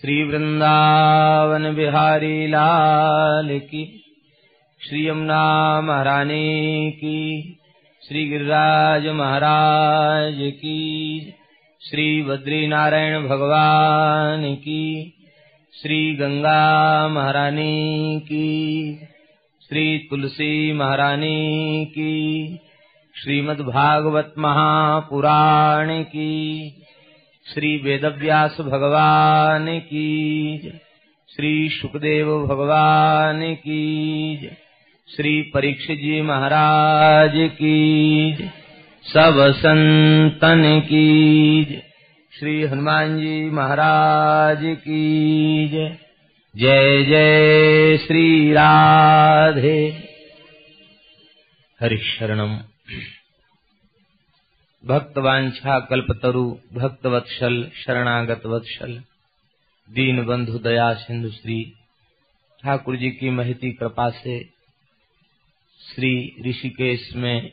श्री वृंदावन बिहारी लाल की श्री यमुना महारानी की श्री गिरिराज महाराज की श्री बद्री नारायण भगवान की श्री गंगा महारानी की श्री तुलसी महारानी की श्रीमद् भागवत महापुराण की श्री वेदव्यास भगवान की श्री सुखदेव भगवान की श्री परीक्षित जी महाराज की सब संतन की श्री हनुमान जी महाराज की जय जय श्री राधे। हरिशरणम। भक्तवांछा कल्पतरु भक्तवत्सल शरणागत वत्सल दीन बंधु दया सिंधु श्री। ठाकुर जी की महती कृपा से श्री ऋषिकेश में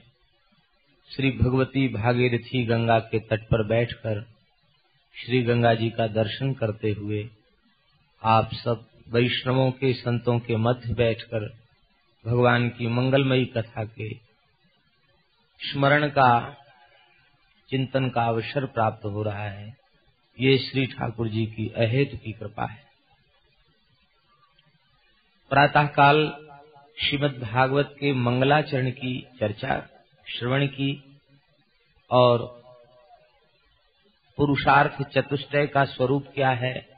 श्री भगवती भागीरथी गंगा के तट पर बैठकर श्री गंगा जी का दर्शन करते हुए आप सब वैष्णवों के संतों के मध्य बैठकर भगवान की मंगलमयी कथा के स्मरण का चिंतन का अवसर प्राप्त हो रहा है। ये श्री ठाकुर जी की अहेत की कृपा है। प्रातः काल श्रीमद भागवत के मंगलाचरण की चर्चा, श्रवण की और पुरुषार्थ चतुष्टय का स्वरूप क्या है?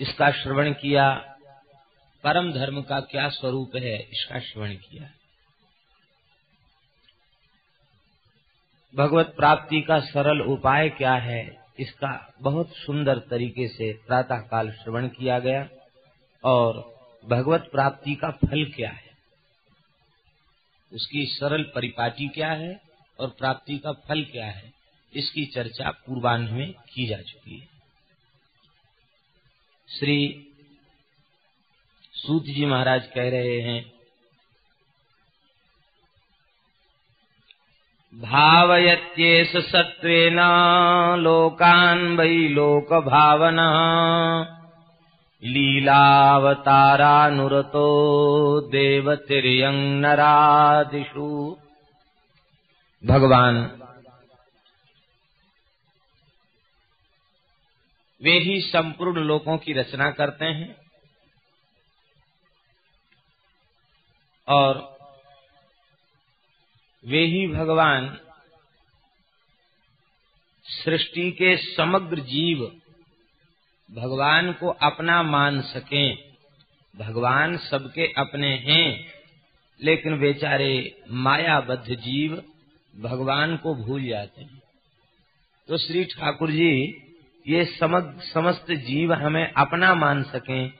इसका श्रवण किया परम धर्म का क्या स्वरूप है, इसका श्रवण किया। भगवत प्राप्ति का सरल उपाय क्या है, इसका बहुत सुंदर तरीके से प्रातः काल श्रवण किया गया, और भगवत प्राप्ति का फल क्या है? उसकी सरल परिपाटी क्या है, और प्राप्ति का फल क्या है, इसकी चर्चा पूर्वान्ह में की जा चुकी है। श्री सूत जी महाराज कह रहे हैं, भावयत्येष सत्त्वेन लोकान् वै लोकभावनः, लीलावतारानुरतो देवतिर्यं नरादिषु भगवान, वे ही संपूर्ण लोकों की रचना करते हैं। और वे ही भगवान सृष्टि के समग्र जीव भगवान को अपना मान सकें। भगवान सबके अपने हैं, लेकिन बेचारे मायाबद्ध जीव भगवान को भूल जाते हैं। तो श्री ठाकुर जी, ये समस्त जीव हमें अपना मान सकें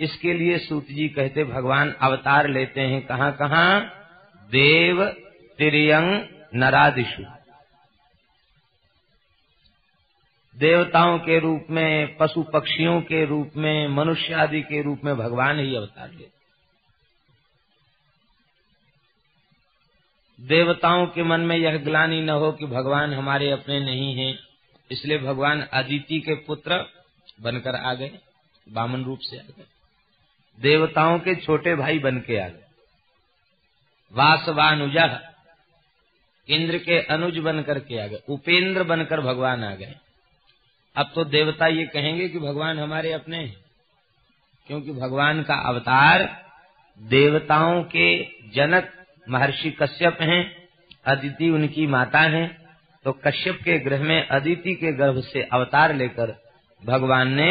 इसके लिए सूत जी कहते, भगवान, अवतार लेते हैं कहाँ कहाँ? देव तिरयंग नरादिशु देवताओं के रूप में, पशु पक्षियों के रूप में, मनुष्य आदि के रूप में भगवान ही अवतार लेते देवताओं के मन में यह ग्लानी न हो कि भगवान हमारे अपने नहीं हैं, इसलिए भगवान अदिति के पुत्र बनकर आ गए, बामन रूप से आ गए। देवताओं के छोटे भाई बन के आ गए। वासवानुज इंद्र के अनुज बनकर के आ गए, उपेंद्र बनकर भगवान आ गए। अब तो देवता ये कहेंगे कि भगवान हमारे अपने हैं, क्योंकि भगवान का अवतार देवताओं के जनक महर्षि कश्यप हैं, अदिति उनकी माता हैं तो कश्यप के ग्रह में अदिति के गर्भ से अवतार लेकर भगवान ने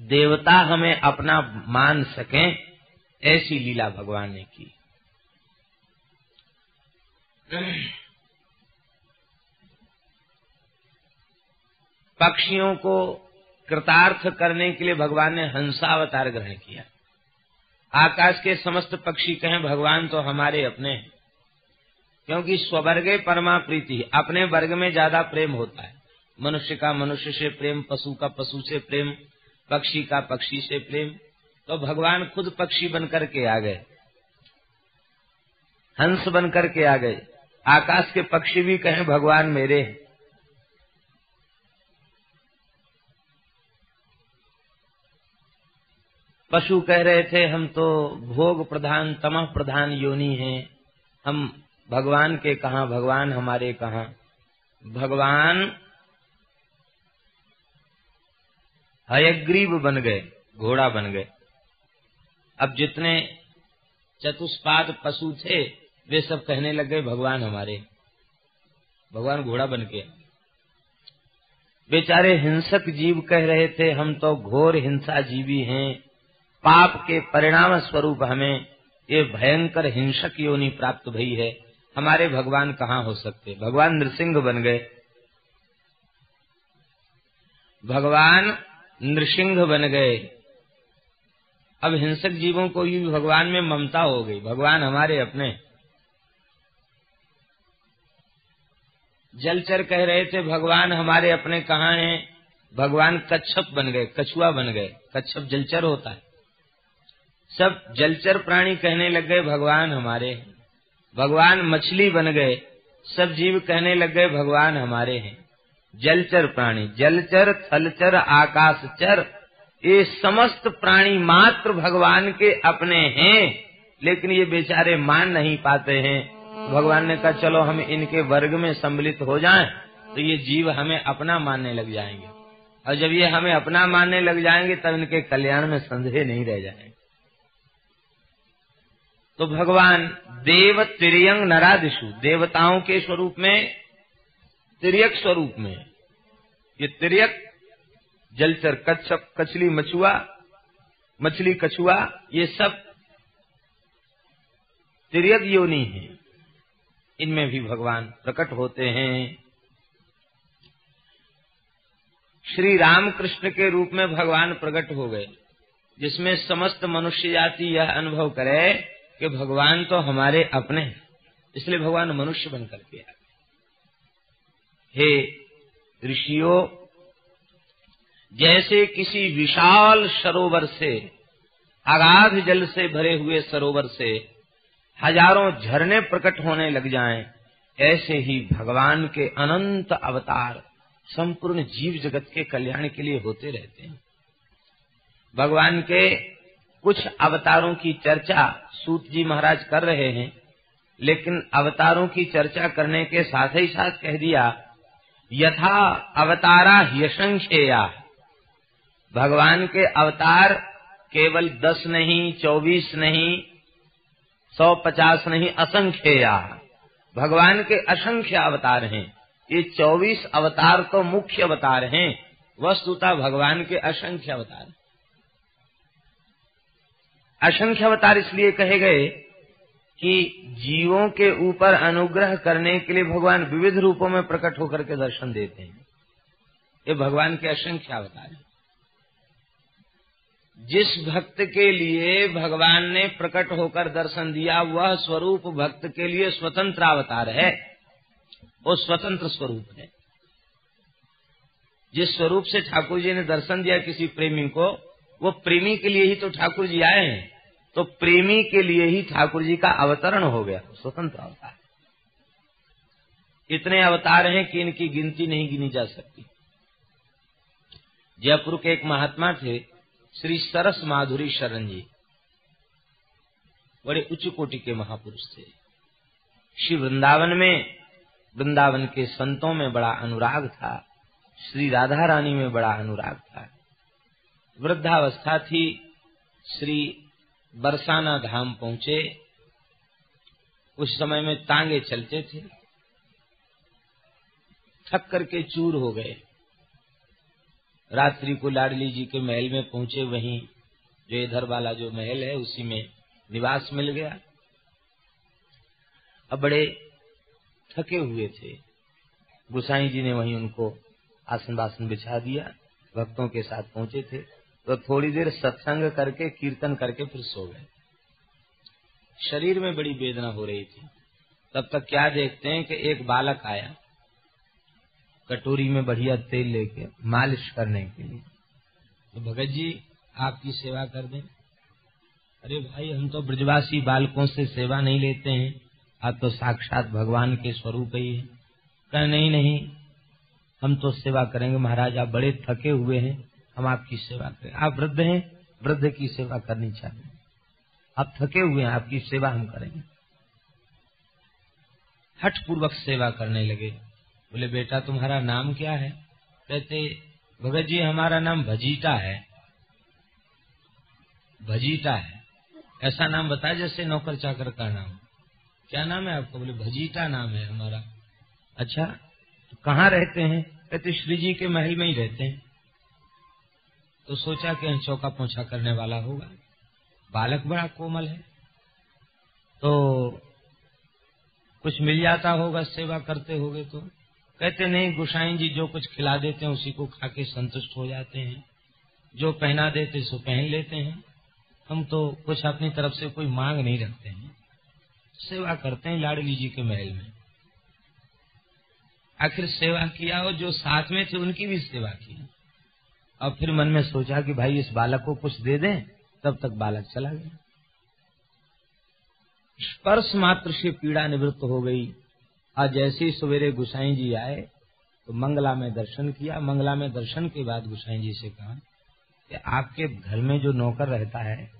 देवता हमें अपना मान सकें, ऐसी लीला भगवान ने की। पक्षियों को कृतार्थ करने के लिए भगवान ने हंसावतार ग्रहण किया। आकाश के समस्त पक्षी कहें, भगवान तो हमारे अपने हैं। क्योंकि स्वर्गे परमा प्रीति अपने वर्ग में ज़्यादा प्रेम होता है। मनुष्य का मनुष्य से प्रेम, पशु का पशु से प्रेम पक्षी का पक्षी से प्रेम तो भगवान खुद पक्षी बनकर के आ गए। हंस बनकर के आ गए। आकाश के पक्षी भी कहें, भगवान मेरे हैं। पशु कह रहे थे, हम तो भोग प्रधान, तमह प्रधान योनि हैं। हम भगवान के कहा, भगवान हमारे कहा? भगवान हयग्रीव बन गए, घोड़ा बन गए। अब जितने चतुष्पाद पशु थे, वे सब कहने लग गए, भगवान हमारे। भगवान घोड़ा बन के। बेचारे हिंसक जीव कह रहे थे, हम तो घोर हिंसा जीवी हैं। पाप के परिणाम स्वरूप हमें ये भयंकर हिंसक योनि प्राप्त भई है। हमारे भगवान कहाँ हो सकते? भगवान नृसिंह बन गए। भगवान नृसिंह बन गए। अब हिंसक जीवों को भी भगवान में ममता हो गई। भगवान हमारे अपने। जलचर कह रहे थे, भगवान हमारे अपने कहा हैं? भगवान कच्छप बन गए, कछुआ बन गए। कच्छप जलचर होता है। सब जलचर प्राणी कहने लग गए, भगवान हमारे हैं। भगवान मछली बन गए। सब जीव कहने लग गए, भगवान हमारे हैं। जलचर प्राणी, जलचर, थलचर, आकाशचर, ये समस्त प्राणी मात्र भगवान के अपने हैं, लेकिन ये बेचारे मान नहीं पाते हैं। भगवान ने कहा, चलो हम इनके वर्ग में सम्मिलित हो जाएँ तो ये जीव हमें अपना मानने लग जाएँगे। और जब ये हमें अपना मानने लग जाएँगे, तब इनके कल्याण में संदेह नहीं रह जाएँगे। तो भगवान देव तिरयंग नरादिशु देवताओं के स्वरूप में तिरक स्वरूप में। ये तिरक जलचर, कच्छप कछली मछुआ, मछली, कछुआ, ये सब तिरक योनि है। इनमें भी भगवान प्रकट होते हैं। श्री रामकृष्ण के रूप में भगवान प्रकट हो गए, जिसमें समस्त मनुष्य जाति यह अनुभव करे कि भगवान तो हमारे अपने हैं, इसलिए भगवान मनुष्य बनकर के आ हे ऋषियों जैसे किसी विशाल सरोवर से अगाध जल से भरे हुए सरोवर से हज़ारों झरने प्रकट होने लग जाएँ, ऐसे ही भगवान के अनंत अवतार संपूर्ण जीव जगत के कल्याण के लिए होते रहते हैं। भगवान के कुछ अवतारों की चर्चा सूत जी महाराज कर रहे हैं लेकिन अवतारों की चर्चा करने के साथ ही साथ कह दिया यथा अवतारा यशंख्या भगवान के अवतार केवल दस नहीं, चौबीस नहीं, सौ पचास नहीं असंख्य भगवान के असंख्य अवतार हैं। ये चौबीस अवतार तो मुख्य अवतार हैं। वस्तुता भगवान के असंख्य अवतार। असंख्य अवतार इसलिए कहे गए कि जीवों के ऊपर अनुग्रह करने के लिए भगवान विविध रूपों में प्रकट होकर के दर्शन देते हैं। ये भगवान के असंख्य अवतार है। जिस भक्त के लिए भगवान ने प्रकट होकर दर्शन दिया, वह स्वरूप भक्त के लिए स्वतंत्र अवतार है। वो स्वतंत्र स्वरूप है। जिस स्वरूप से ठाकुर जी ने दर्शन दिया किसी प्रेमी को, वो प्रेमी के लिए ही तो ठाकुर जी आए हैं। तो प्रेमी के लिए ही ठाकुर जी का अवतरण हो गया, स्वतंत्र अवतार। इतने अवतार हैं कि इनकी गिनती नहीं गिनी जा सकती। जयपुर के एक महात्मा थे, श्री सरस माधुरी शरण जी। बड़े उच्च कोटि के महापुरुष थे। श्री वृंदावन में, वृंदावन के संतों में बड़ा अनुराग था। श्री राधा रानी में बड़ा अनुराग था। वृद्धावस्था थी, श्री बरसाना धाम पहुँचे, उस समय में तांगे चलते थे। थक करके चूर हो गए। रात्रि को लाडली जी के महल में पहुँचे, वहीं जो इधर वाला जो महल है, उसी में निवास मिल गया। अब बड़े थके हुए थे। गुसाई जी ने वहीं उनको आसन बासन बिछा दिया, भक्तों के साथ पहुँचे थे। तो थोड़ी देर सत्संग करके, कीर्तन करके फिर सो गए। शरीर में बड़ी वेदना हो रही थी। तब तक क्या देखते हैं कि एक बालक आया, कटोरी में बढ़िया तेल लेके, मालिश करने के लिए। तो भगत जी, आपकी सेवा कर दें। अरे भाई, हम तो ब्रजवासी बालकों से सेवा नहीं लेते हैं। आप तो साक्षात भगवान के स्वरूप ही है। कह, नहीं नहीं, हम तो सेवा करेंगे। महाराज, आप बड़े थके हुए हैं। हम आपकी सेवा करें। आप वृद्ध हैं, वृद्ध की सेवा करनी चाहिए। आप थके हुए हैं, आपकी सेवा हम करेंगे। हठ पूर्वक सेवा करने लगे। बोले, बेटा, तुम्हारा नाम क्या है? कहते, भगत जी, हमारा नाम भजीटा है। भजीटा है। ऐसा नाम बता जैसे नौकर चाकर का नाम। क्या नाम है आपको? बोले, भजीटा नाम है हमारा। अच्छा तो कहाँ रहते हैं? कहते श्री जी के महल में ही रहते हैं। तो सोचा कि चौका पोछा करने वाला होगा। बालक बड़ा कोमल है। तो कुछ मिल जाता होगा, सेवा करते होगे तो। कहते, नहीं, गुसाई जी, जो कुछ खिला देते हैं, उसी को खा के संतुष्ट हो जाते हैं। जो पहना देते, सो पहन लेते हैं। हम तो कुछ अपनी तरफ़ से कोई मांग नहीं रखते हैं। सेवा करते हैं लाडली जी के महल में। आखिर सेवा किया और जो साथ में थे, उनकी भी सेवा की। और फिर मन में सोचा कि भाई इस बालक को कुछ दे दें, तब तक बालक चला गया। स्पर्श मात्र से पीड़ा निवृत्त हो गई। आज जैसे ही सवेरे गुसाई जी आए तो मंगला में दर्शन किया। मंगला में दर्शन के बाद गुसाई जी से कहा कि आपके घर में जो नौकर रहता है,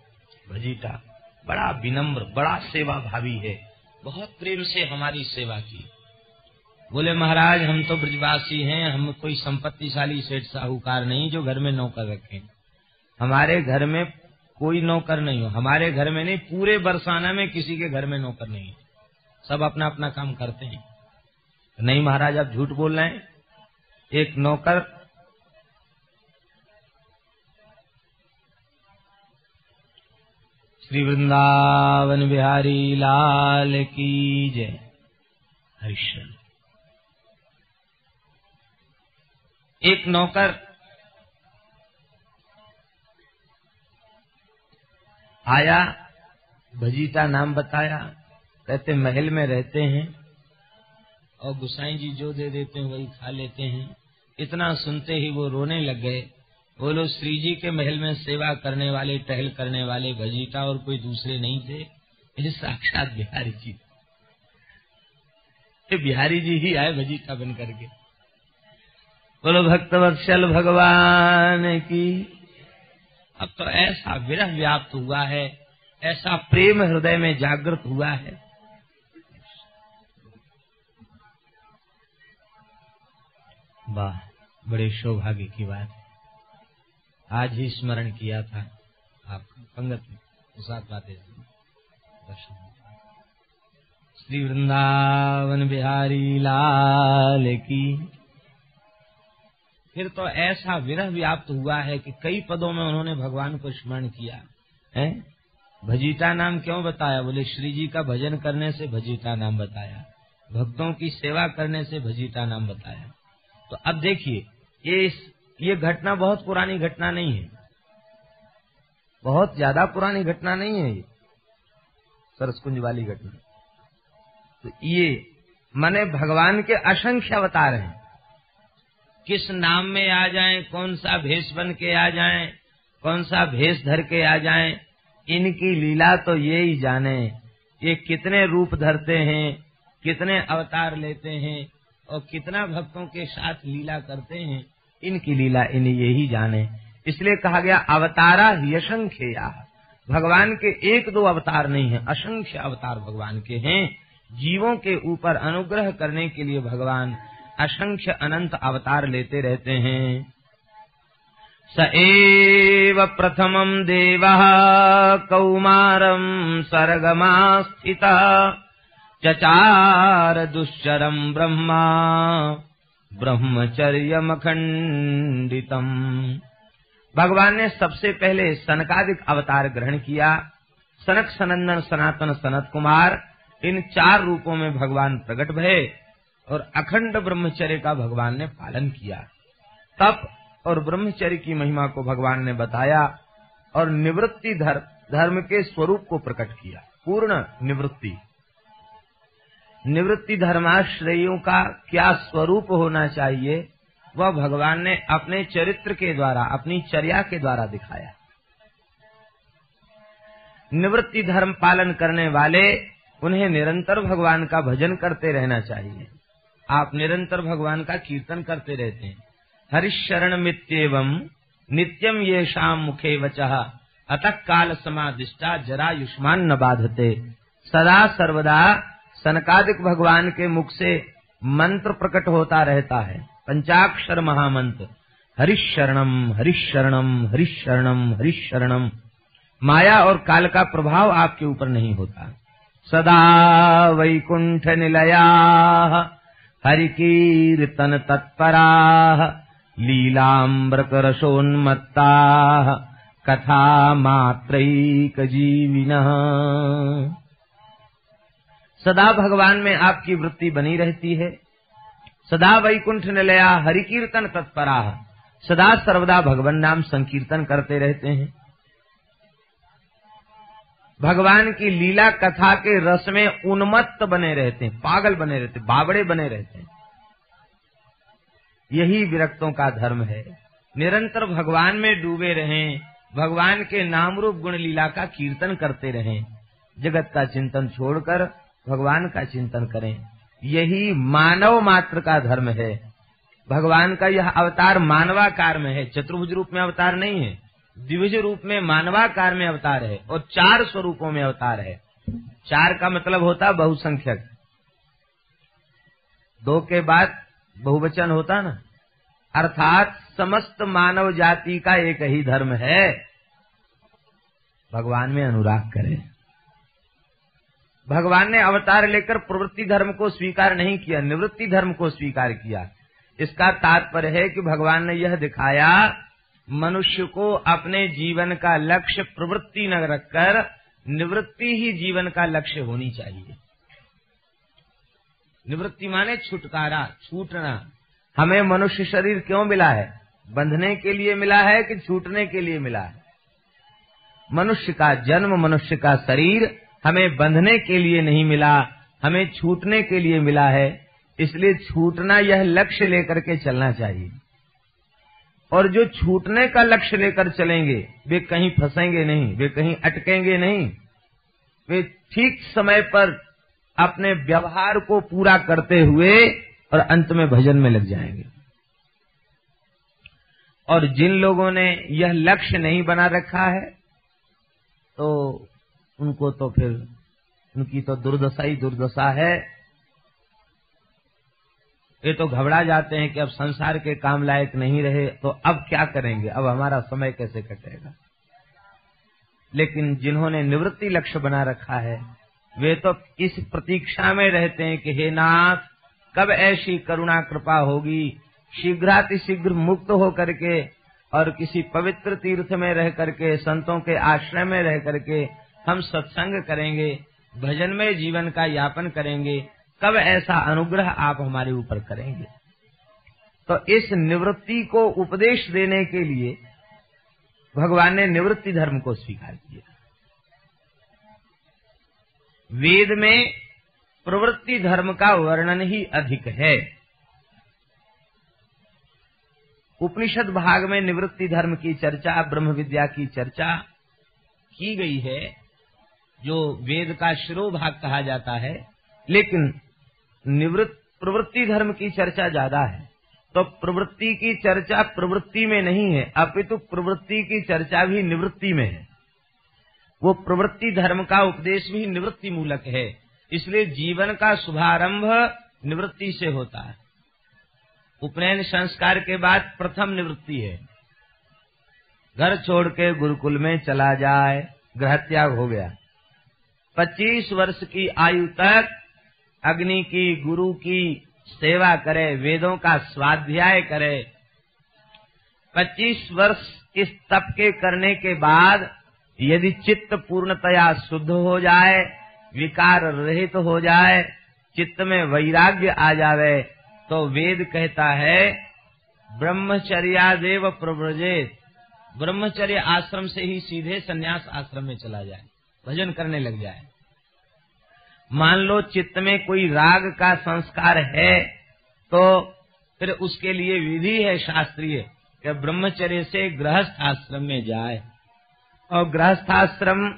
भजीटा, बड़ा विनम्र, बड़ा सेवा भावी है। बहुत प्रेम से हमारी सेवा की। बोले, महाराज, हम तो ब्रजवासी हैं, हम कोई संपत्तिशाली सेठ साहूकार नहीं जो घर में नौकर रखें। हमारे घर में कोई नौकर नहीं हो। हमारे घर में नहीं, पूरे बरसाना में किसी के घर में नौकर नहीं सब अपना अपना काम करते हैं। नहीं महाराज, आप झूठ बोल रहे हैं। एक नौकर श्री वृंदावन बिहारी लाल की जय। हरिश्चंद्र। एक नौकर। आया, भजीता नाम बताया, कहते, महल में रहते हैं, और गुसाई जी जो दे देते हैं, वही खा लेते हैं। इतना सुनते ही वो रोने लग गए। बोलो, श्री जी के महल में सेवा करने वाले, टहल करने वाले भजीटा और कोई दूसरे नहीं थे? ये साक्षात बिहारी जी। ये बिहारी जी ही आए भजीटा बन करके बोलो भक्तवत्सल भगवान की। अब तो ऐसा विरह व्याप्त हुआ है, ऐसा प्रेम हृदय में जागृत हुआ है। वाह, बड़े सौभाग्य की बात आज ही स्मरण किया था आपका पंगत में बातें दर्शन श्री वृंदावन बिहारी लाल की फिर तो ऐसा विरह व्याप्त हुआ है कि कई पदों में उन्होंने भगवान को स्मरण किया, है? भजीता नाम क्यों बताया? बोले, श्री जी का भजन करने से भजीता नाम बताया, भक्तों की सेवा करने से भजीता नाम बताया। तो अब देखिए, ये इस, ये घटना बहुत पुरानी घटना नहीं है। बहुत ज़्यादा पुरानी घटना नहीं है ये, सरसकुंज वाली घटना। तो ये, मने भगवान के असंख्य अवतार हैं। किस नाम में आ जाएँ, कौन सा भेष बन के आ जाएँ, कौन सा भेष धर के आ जाएँ, इनकी लीला तो ये ही जाने ये कितने रूप धरते हैं कितने अवतार लेते हैं और कितना भक्तों के साथ लीला करते हैं इनकी लीला इन्हें यही जाने। इसलिए कहा गया अवतारा यशंख्या भगवान के एक दो अवतार नहीं है असंख्य अवतार भगवान के हैं। जीवों के ऊपर अनुग्रह करने के लिए भगवान असंख्य अनंत अवतार लेते रहते हैं। स एव देवः कौमारम् सर्गमा स्थितः चचार दुश्चरम् ब्रह्मा ब्रह्मचर्यमखण्डितम्। भगवान ने सबसे पहले सनकादिक अवतार ग्रहण किया। सनक सनंदन सनातन सनत कुमार इन चार रूपों में भगवान प्रकट भये और अखंड ब्रह्मचर्य का भगवान ने पालन किया। तप और ब्रह्मचर्य की महिमा को भगवान ने बताया और निवृत्ति धर्म धर्म के स्वरूप को प्रकट किया। पूर्ण निवृत्ति। निवृत्ति धर्माश्रयों का क्या स्वरूप होना चाहिए, वह भगवान ने अपने चरित्र के द्वारा, अपनी चर्या के द्वारा दिखाया। निवृत्ति धर्म पालन करने वाले, उन्हें निरंतर भगवान का भजन करते रहना चाहिए। आप निरंतर भगवान का कीर्तन करते रहते हैं। हरिशरण मित्येवम नित्यम ये शाम मुखे वचह अतक काल समाधिष्टा जरा युष्मान न बाधते। सदा सर्वदा सनकादिक भगवान के मुख से मंत्र प्रकट होता रहता है। पंचाक्षर महामंत्र हरिशरणम हरिशरणम हरिशरणम हरिशरणम माया और काल का प्रभाव आपके ऊपर नहीं होता। सदा वैकुंठ निलया। हरिकीर्तन कथा मात्रैक जीविन सदा भगवान में आपकी वृत्ति बनी रहती है। सदा वैकुंठ निलया हरिकीर्तन तत्परा सदा सर्वदा भगवान नाम संकीर्तन करते रहते हैं। भगवान की लीला कथा के रस में उन्मत्त बने रहते हैं, पागल बने रहते बाबड़े बने रहते हैं। यही विरक्तों का धर्म है। निरंतर भगवान में डूबे रहें, भगवान के नाम रूप गुण लीला का कीर्तन करते रहें। जगत का चिंतन छोड़कर भगवान का चिंतन करें। यही मानव मात्र का धर्म है। भगवान का यह अवतार मानवाकार में है, चतुर्भुज रूप में अवतार नहीं है। द्विज रूप में मानवाकार में अवतार है और चार स्वरूपों में अवतार है। चार का मतलब होता बहुसंख्यक। दो के बाद बहुवचन होता ना? अर्थात समस्त मानव जाति का एक ही धर्म है। भगवान में अनुराग करें। भगवान ने अवतार लेकर प्रवृत्ति धर्म को स्वीकार नहीं किया, निवृत्ति धर्म को स्वीकार किया। इसका तात्पर्य है कि भगवान ने यह दिखाया मनुष्य को अपने जीवन का लक्ष्य प्रवृत्ति न रखकर निवृत्ति ही जीवन का लक्ष्य होनी चाहिए। निवृत्ति माने छुटकारा, छूटना। हमें मनुष्य शरीर क्यों मिला है? बंधने के लिए मिला है कि छूटने के लिए मिला है? मनुष्य का जन्म, मनुष्य का शरीर हमें बंधने के लिए नहीं मिला, हमें छूटने के लिए मिला है। इसलिए छूटना यह लक्ष्य लेकर के चलना चाहिए। और जो छूटने का लक्ष्य लेकर चलेंगे, वे कहीं फंसेंगे नहीं, वे कहीं अटकेंगे नहीं। वे ठीक समय पर अपने व्यवहार को पूरा करते हुए और अंत में भजन में लग जाएँगे। और जिन लोगों ने यह लक्ष्य नहीं बना रखा है तो उनको तो फिर, उनकी तो दुर्दशा ही दुर्दशा है। ये तो घबरा जाते हैं कि अब संसार के काम लायक नहीं रहे तो अब क्या करेंगे? अब हमारा समय कैसे कटेगा? लेकिन जिन्होंने निवृत्ति लक्ष्य बना रखा है, वे तो इस प्रतीक्षा में रहते हैं कि हे नाथ, कब ऐसी करुणा कृपा होगी? शीघ्रातिशीघ्र मुक्त हो करके और किसी पवित्र तीर्थ में रह करके, संतों के आश्रय में रह करके हम सत्संग करेंगे, भजन में जीवन का यापन करेंगे कब ऐसा अनुग्रह आप हमारे ऊपर करेंगे? तो इस निवृत्ति को उपदेश देने के लिए भगवान ने निवृत्ति धर्म को स्वीकार किया। वेद में प्रवृत्ति धर्म का वर्णन ही अधिक है। उपनिषद भाग में निवृत्ति धर्म की चर्चा, ब्रह्म विद्या की चर्चा की गई है, जो वेद का शिरो भाग कहा जाता है। लेकिन निवृत्त प्रवृत्ति धर्म की चर्चा ज़्यादा है। तो प्रवृत्ति की चर्चा प्रवृत्ति में नहीं है, अपितु प्रवृत्ति की चर्चा भी निवृत्ति में है। वो प्रवृत्ति धर्म का उपदेश भी निवृत्ति मूलक है, इसलिए जीवन का शुभारंभ निवृत्ति से होता है। उपनयन संस्कार के बाद प्रथम निवृत्ति है। घर छोड़ के गुरुकुल में चला जाए ग्रह त्याग हो गया। 25 वर्ष की आयु तक अग्नि की, गुरु की सेवा करे, वेदों का स्वाध्याय करे। 25 वर्ष इस तप के करने के बाद यदि चित्त पूर्णतया शुद्ध हो जाए, विकार रहित तो हो जाए, चित्त में वैराग्य आ जावे तो वेद कहता है ब्रह्मचर्या देव प्रव्रजेत ब्रह्मचर्य आश्रम से ही सीधे सन्यास आश्रम में चला जाए, भजन करने लग जाए। मान लो चित्त में कोई राग का संस्कार है तो फिर उसके लिए विधि है शास्त्रीय कि ब्रह्मचर्य से गृहस्थ आश्रम में जाए। और गृहस्थ आश्रम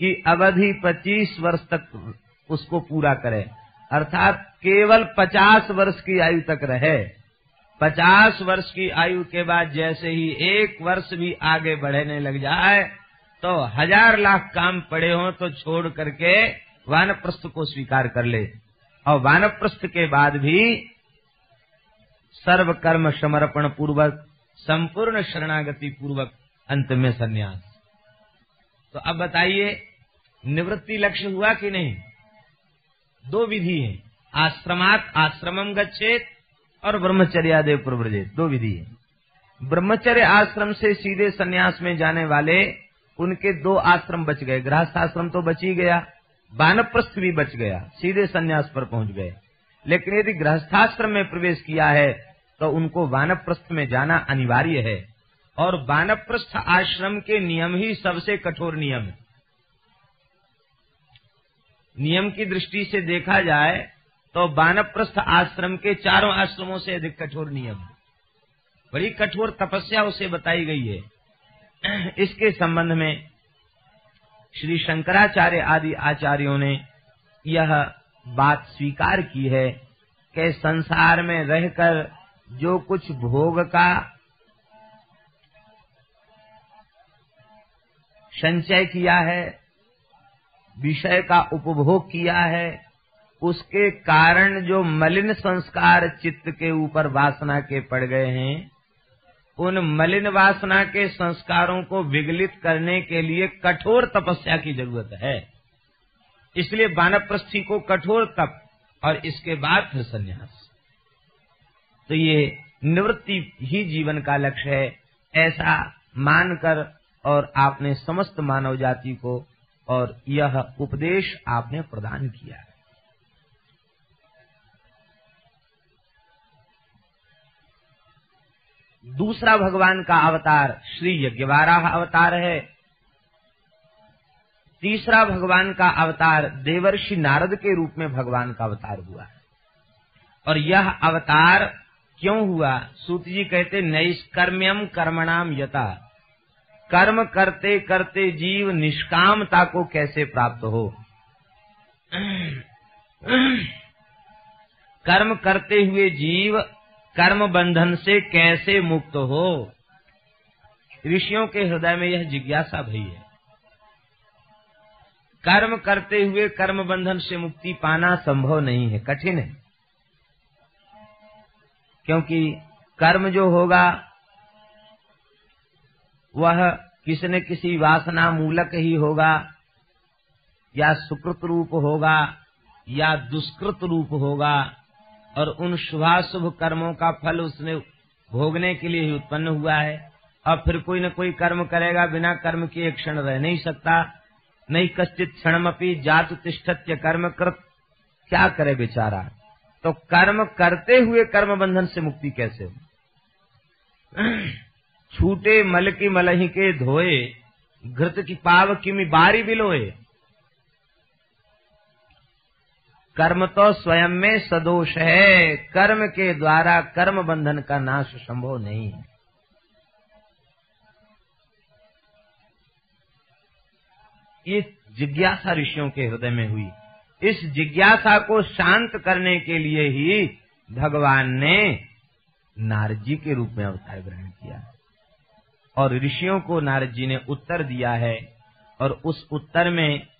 की अवधि 25 वर्ष तक उसको पूरा करे। अर्थात केवल पचास वर्ष की आयु तक रहे। पचास वर्ष की आयु के बाद जैसे ही एक वर्ष भी आगे बढ़ने लग जाए तो हज़ार लाख काम पड़े हों तो छोड़ करके वानप्रस्थ को स्वीकार कर ले। और वानप्रस्थ के बाद भी सर्व कर्म समर्पण पूर्वक, संपूर्ण शरणागति पूर्वक अंत में संन्यास। तो अब बताइए, निवृत्ति लक्ष्य हुआ कि नहीं? दो विधि है। आश्रमात आश्रमम गच्छेत और ब्रह्मचर्यादेव प्रव्रजेत। दो विधि है। ब्रह्मचर्य आश्रम से सीधे सन्यास में जाने वाले, उनके दो आश्रम बच गए। गृहस्थ आश्रम तो बच ही गया। बानप्रस्थ भी बच गया, सीधे संन्यास पर पहुँच गए। लेकिन यदि गृहस्थाश्रम में प्रवेश किया है तो उनको वानप्रस्थ में जाना अनिवार्य है। और वानप्रस्थ आश्रम के नियम ही सबसे कठोर नियम है। नियम की दृष्टि से देखा जाए तो वानप्रस्थ आश्रम के चारों आश्रमों से अधिक कठोर नियम है। बड़ी कठोर तपस्या उसे बताई गई है। इसके संबंध में श्री शंकराचार्य आदि आचार्यों ने यह बात स्वीकार की है कि संसार में रहकर जो कुछ भोग का संचय किया है, विषय का उपभोग किया है, उसके कारण जो मलिन संस्कार चित्त के ऊपर वासना के पड़ गए हैं उन मलिन वासना के संस्कारों को विगलित करने के लिए कठोर तपस्या की ज़रूरत है। इसलिए बानप्रस्थी को कठोर तप और इसके बाद फिर संन्यास। तो ये निवृत्ति ही जीवन का लक्ष्य है, ऐसा मानकर और आपने समस्त मानव जाति को और यह उपदेश आपने प्रदान किया है। दूसरा भगवान का अवतार श्री यज्ञवाराह अवतार है। तीसरा भगवान का अवतार देवर्षि नारद के रूप में भगवान का अवतार हुआ। है और यह अवतार क्यों हुआ? सूत जी कहते नैष्कर्म्यम कर्मणाम यथा। कर्म करते करते जीव निष्कामता को कैसे प्राप्त हो? कर्म करते हुए जीव कर्म बंधन से कैसे मुक्त हो? ऋषियों के हृदय में यह जिज्ञासा भई है। कर्म करते हुए कर्म बंधन से मुक्ति पाना संभव नहीं है, कठिन है। क्योंकि कर्म जो होगा, वह किसी न किसी वासना मूलक ही होगा, या सुकृत रूप होगा, या दुष्कृत रूप होगा। और उन शुभाशुभ कर्मों का फल उसने भोगने के लिए ही उत्पन्न हुआ है। और फिर कोई न कोई कर्म करेगा, बिना कर्म के एक क्षण रह नहीं सकता। नहीं कश्चित क्षणमपी जात तिष्ठत्य कर्म कृत क्या करे बेचारा? तो कर्म करते हुए कर्म बंधन से मुक्ति कैसे हो? छूटे मल की मलही के धोए, घृत की पाव किमी बारी बिलोए कर्म तो स्वयं में सदोष है। कर्म के द्वारा कर्म बंधन का नाश संभव नहीं है। ये जिज्ञासा ऋषियों के हृदय में हुई। इस जिज्ञासा को शांत करने के लिए ही भगवान ने नारद जी के रूप में अवतार ग्रहण किया। और ऋषियों को नारद जी ने उत्तर दिया है और उस उत्तर में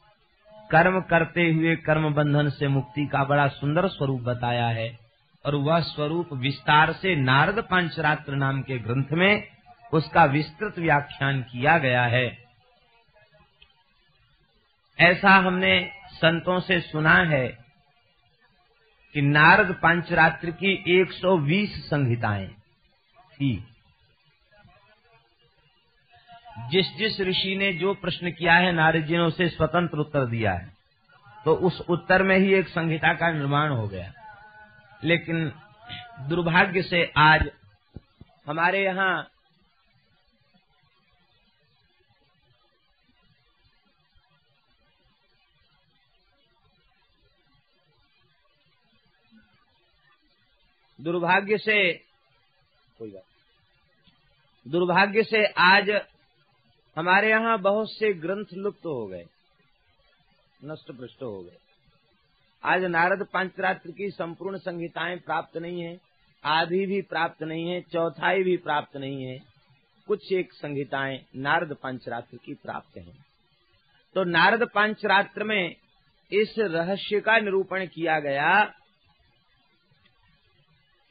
कर्म करते हुए कर्म बंधन से मुक्ति का बड़ा सुंदर स्वरूप बताया है। और वह स्वरूप विस्तार से नारद पंचरात्र नाम के ग्रंथ में उसका विस्तृत व्याख्यान किया गया है। ऐसा हमने संतों से सुना है कि नारद पंचरात्र की 120 संहिताएँ थी। जिस जिस ऋषि ने जो प्रश्न किया है, नारद जी ने उसे स्वतंत्र उत्तर दिया है। तो उस उत्तर में ही एक संहिता का निर्माण हो गया। लेकिन दुर्भाग्य से आज हमारे यहाँ दुर्भाग्य से, कोई बात दुर्भाग्य से आज हमारे यहाँ बहुत से ग्रंथ लुप्त हो गए नष्ट पृष्ट हो गए। आज नारद पंचरात्र की संपूर्ण संहिताएँ प्राप्त नहीं है, आधी भी प्राप्त नहीं है, चौथाई भी प्राप्त नहीं है, कुछ एक संहिताएँ नारद पंचरात्र की प्राप्त हैं। तो नारद पंचरात्र में इस रहस्य का निरूपण किया गया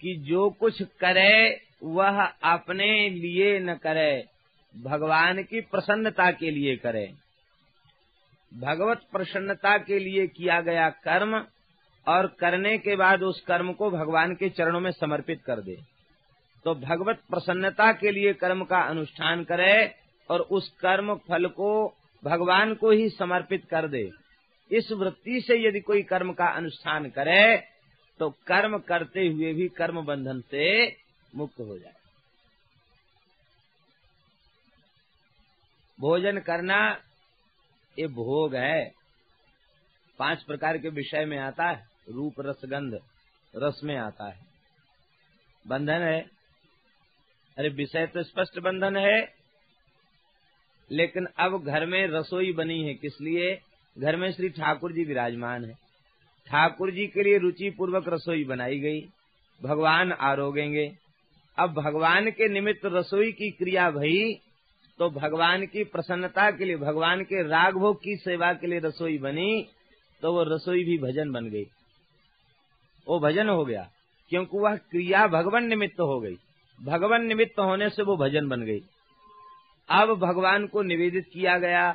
कि जो कुछ करे, वह अपने लिए न करे। भगवान की प्रसन्नता के लिए करे। भगवत प्रसन्नता के लिए किया गया कर्म और करने के बाद उस कर्म को भगवान के चरणों में समर्पित कर दे। तो भगवत प्रसन्नता के लिए कर्म का अनुष्ठान करे और उस कर्म फल को भगवान को ही समर्पित कर दे। इस वृत्ति से यदि कोई कर्म का अनुष्ठान करे तो कर्म करते हुए भी कर्म बंधन से मुक्त हो जाए। भोजन करना ये भोग है। पाँच प्रकार के विषय में आता है। रूप रसगंध रस में आता है। बंधन है। अरे विषय तो स्पष्ट बंधन है, लेकिन अब घर में रसोई बनी है किस लिए? घर में श्री ठाकुर जी विराजमान है। ठाकुर जी के लिए रुचि पूर्वक रसोई बनाई गई। भगवान आरोगेंगे। अब भगवान के निमित्त रसोई की क्रिया भई तो भगवान की प्रसन्नता के लिए, भगवान के राग भोग की सेवा के लिए रसोई बनी तो वो रसोई भी भजन बन गई। वो भजन हो गया, क्योंकि वह क्रिया भगवान निमित्त हो गई। भगवान निमित्त होने से वो भजन बन गई। अब भगवान को निवेदित किया गया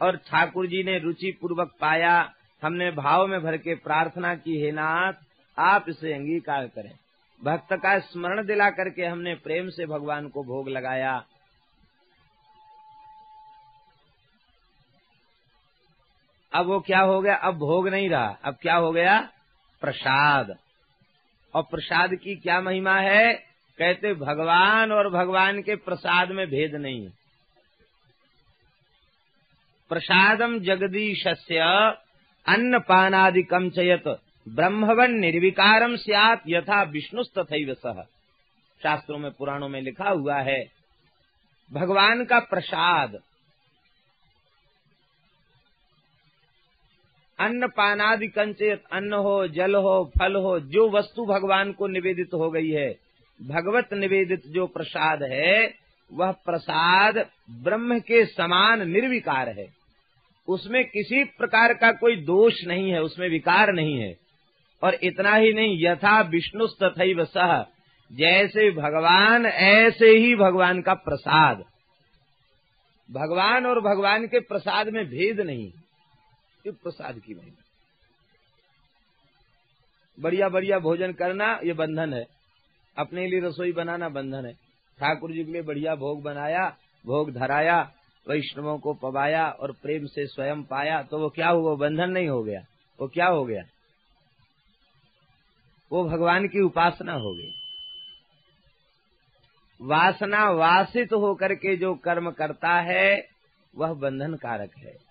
और ठाकुर जी ने रुचि पूर्वक पाया, हमने भाव में भर के प्रार्थना की, हे नाथ, आप इसे अंगीकार करें। भक्त का स्मरण दिला करके हमने प्रेम से भगवान को भोग लगाया। अब वो क्या हो गया? अब भोग नहीं रहा। अब क्या हो गया? प्रसाद। और प्रसाद की क्या महिमा है? कहते, भगवान और भगवान के प्रसाद में भेद नहीं है। प्रसादम जगदीश अन्न पानादिकम चयत ब्रह्मवन निर्विकारम सियात यथा विष्णुस्तथैव सह शास्त्रों में, पुराणों में लिखा हुआ है, भगवान का प्रसाद। अन्न पानादि कंचेत अन्न हो, जल हो, फल हो, जो वस्तु भगवान को निवेदित हो गई है, भगवत निवेदित जो प्रसाद है, वह प्रसाद ब्रह्म के समान निर्विकार है। उसमें किसी प्रकार का कोई दोष नहीं है, उसमें विकार नहीं है। और इतना ही नहीं, यथा विष्णु तथैव सह, जैसे भगवान, ऐसे ही भगवान का प्रसाद। भगवान और भगवान के प्रसाद में भेद नहीं। ये प्रसाद की महिमा। बढ़िया बढ़िया भोजन करना, ये बंधन है। अपने लिए रसोई बनाना बंधन है। ठाकुर जी के लिए बढ़िया भोग बनाया, भोग धराया, वैष्णवों को पवाया और प्रेम से स्वयं पाया तो वो क्या हुआ? बंधन नहीं हो गया। वो क्या हो गया? वो भगवान की उपासना हो गई। वासना वासित होकर के जो कर्म करता है, वह बंधन कारक है।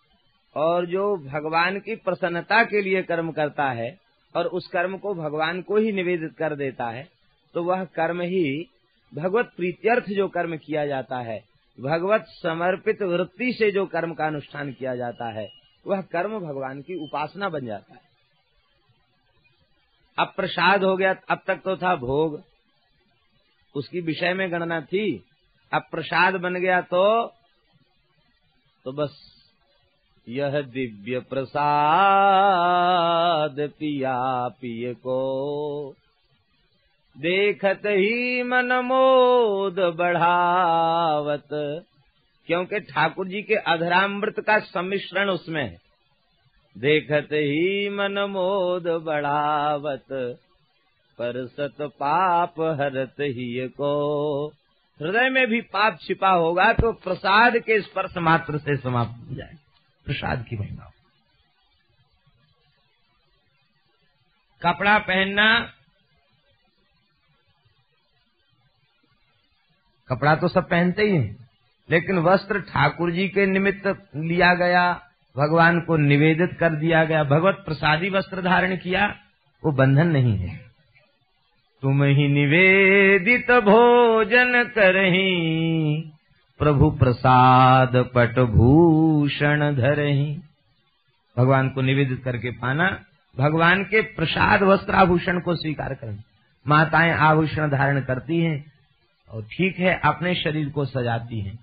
और जो भगवान की प्रसन्नता के लिए कर्म करता है और उस कर्म को भगवान को ही निवेदित कर देता है तो वह कर्म ही भगवत प्रीत्यर्थ जो कर्म किया जाता है, भगवत समर्पित वृत्ति से जो कर्म का अनुष्ठान किया जाता है, वह कर्म भगवान की उपासना बन जाता है। अब प्रसाद हो गया, अब तक तो था भोग, उसकी विषय में गणना थी, अब प्रसाद बन गया तो तो बस यह दिव्य प्रसाद पिया पिय को। देखत ही मन मोद बढ़ावत, क्योंकि ठाकुर जी के अधरामृत का सम्मिश्रण उसमें है। देखत ही मन मोद बढ़ावत, पर सत पाप हरत ही को। हृदय में भी पाप छिपा होगा तो प्रसाद के स्पर्श मात्र से समाप्त हो जाए प्रसाद की महिमा। कपड़ा पहनना, कपड़ा तो सब पहनते ही हैं, लेकिन वस्त्र ठाकुर जी के निमित्त लिया गया, भगवान को निवेदित कर दिया गया, भगवत प्रसादी वस्त्र धारण किया, वो बंधन नहीं है। तुम ही निवेदित भोजन करही प्रभु प्रसाद पट भूषण धरही। भगवान को निवेदित करके पाना, भगवान के प्रसाद वस्त्र आभूषण को स्वीकार करना माताएँ आभूषण धारण करती हैं और ठीक है, अपने शरीर को सजाती हैं,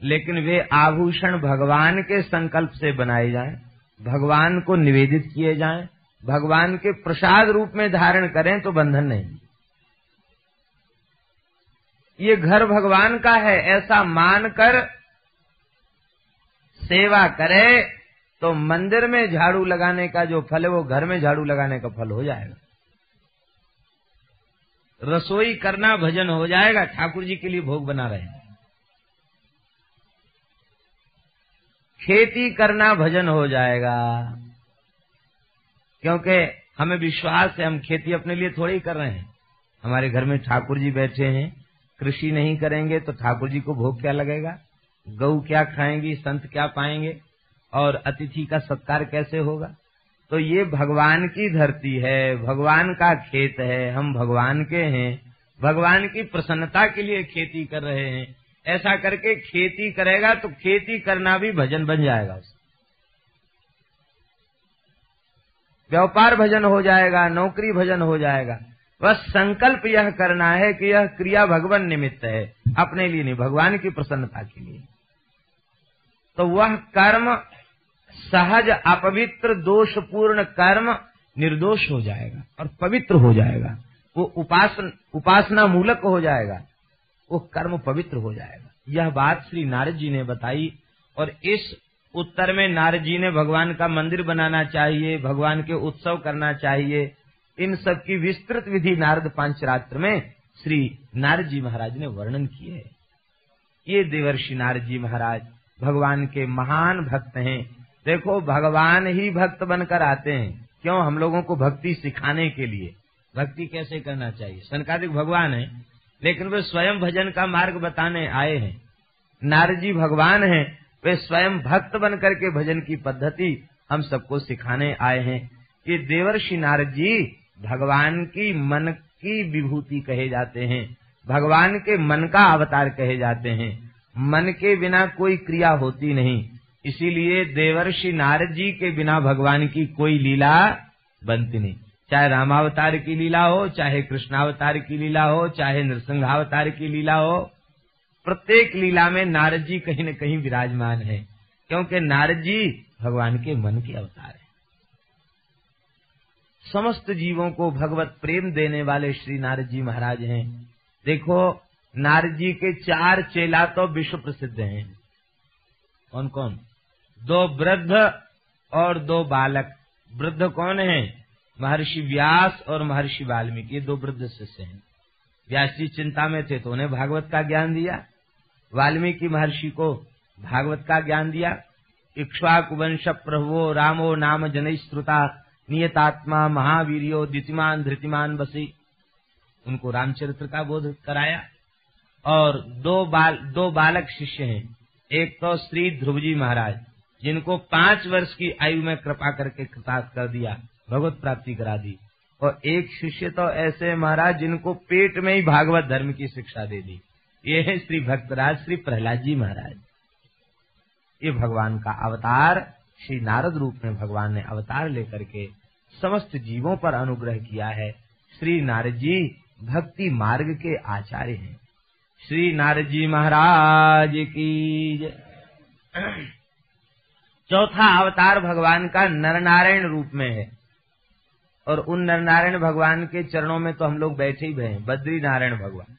लेकिन वे आभूषण भगवान के संकल्प से बनाए जाएँ, भगवान को निवेदित किए जाएँ, भगवान के प्रसाद रूप में धारण करें तो बंधन नहीं। ये घर भगवान का है, ऐसा मानकर सेवा करे तो मंदिर में झाड़ू लगाने का जो फल है, वो घर में झाड़ू लगाने का फल हो जाएगा। रसोई करना भजन हो जाएगा, ठाकुर जी के लिए भोग बना रहे हैं। खेती करना भजन हो जाएगा, क्योंकि हमें विश्वास है, हम खेती अपने लिए थोड़ी कर रहे हैं। हमारे घर में ठाकुर जी बैठे हैं कृषि नहीं करेंगे तो ठाकुर जी को भोग क्या लगेगा? गऊ क्या खाएँगी, संत क्या पाएँगे? और अतिथि का सत्कार कैसे होगा? तो ये भगवान की धरती है, भगवान का खेत है, हम भगवान के हैं, भगवान की प्रसन्नता के लिए खेती कर रहे हैं। ऐसा करके खेती करेगा तो खेती करना भी भजन बन जाएगा उसका। व्यापार भजन हो जाएगा, नौकरी भजन हो जाएगा बस संकल्प यह करना है कि यह क्रिया भगवान निमित्त है, अपने लिए नहीं, भगवान की प्रसन्नता के लिए। तो वह कर्म सहज, अपवित्र, दोषपूर्ण कर्म निर्दोष हो जाएगा और पवित्र हो जाएगा। वो उपासन उपासना मूलक हो जाएगा। वो कर्म पवित्र हो जाएगा। यह बात श्री नारद जी ने बताई और इस उत्तर में नारद जी ने भगवान का मंदिर बनाना चाहिए, भगवान के उत्सव करना चाहिए। इन सब की विस्तृत विधि नारद पांचरात्र में श्री नारद जी महाराज ने वर्णन किए है। ये देवर्षि नारद जी महाराज भगवान के महान भक्त हैं। देखो, भगवान ही भक्त बनकर आते हैं। क्यों? हम लोगों को भक्ति सिखाने के लिए। भक्ति कैसे करना चाहिए? सनकादिक भगवान है, लेकिन वे स्वयं भजन का मार्ग बताने आए हैं। नारद जी भगवान हैं, वे स्वयं भक्त बनकर के भजन की पद्धति हम सबको सिखाने आए हैं। कि देवर्षि नारद जी भगवान की मन की विभूति कहे जाते हैं। भगवान के मन का अवतार कहे जाते हैं। मन के बिना कोई क्रिया होती नहीं। इसीलिए देवर्षि नारद जी के बिना भगवान की कोई लीला बनती नहीं। चाहे रामावतार की लीला हो, चाहे कृष्णावतार की लीला हो, चाहे नृसिंहावतार की लीला हो, प्रत्येक लीला में नारद जी कहीं न कहीं विराजमान है। क्योंकि नारद जी भगवान के मन के अवतार है। समस्त जीवों को भगवत प्रेम देने वाले श्री नारद जी महाराज हैं। देखो, नारद जी के चार चेला तो विश्व प्रसिद्ध हैं। कौन कौन दो वृद्ध और दो बालक। वृद्ध कौन है? महर्षि व्यास और महर्षि वाल्मीकि। ये दो वृद्ध शिष्य हैं। व्यास जी चिंता में थे तो उन्हें भागवत का ज्ञान दिया। वाल्मीकि महर्षि को भागवत का ज्ञान दिया। इक्ष्वाक वंश प्रभुओ रामो नाम जन श्रुता। नियतात्मा महावीरियो दितिमान धृतिमान बसी। उनको रामचरित्र का बोध कराया। और दो बाल, दो बालक शिष्य हैं। एक तो श्री ध्रुव जी महाराज, जिनको पाँच वर्ष की आयु में कृपा करके कृतार्थ कर दिया, भगवत प्राप्ति करा दी। और एक शिष्य तो ऐसे महाराज, जिनको पेट में ही भागवत धर्म की शिक्षा दे दी। ये है श्री भक्तराज, श्री प्रहलाद जी महाराज। ये भगवान का अवतार, श्री नारद रूप में भगवान ने अवतार लेकर के समस्त जीवों पर अनुग्रह किया है। श्री नारद जी भक्ति मार्ग के आचार्य हैं। श्री नारद जी महाराज की चौथा अवतार भगवान का नरनारायण रूप में है। और उन नरनारायण भगवान के चरणों में तो हम लोग बैठे ही भय बद्री नारायण भगवान।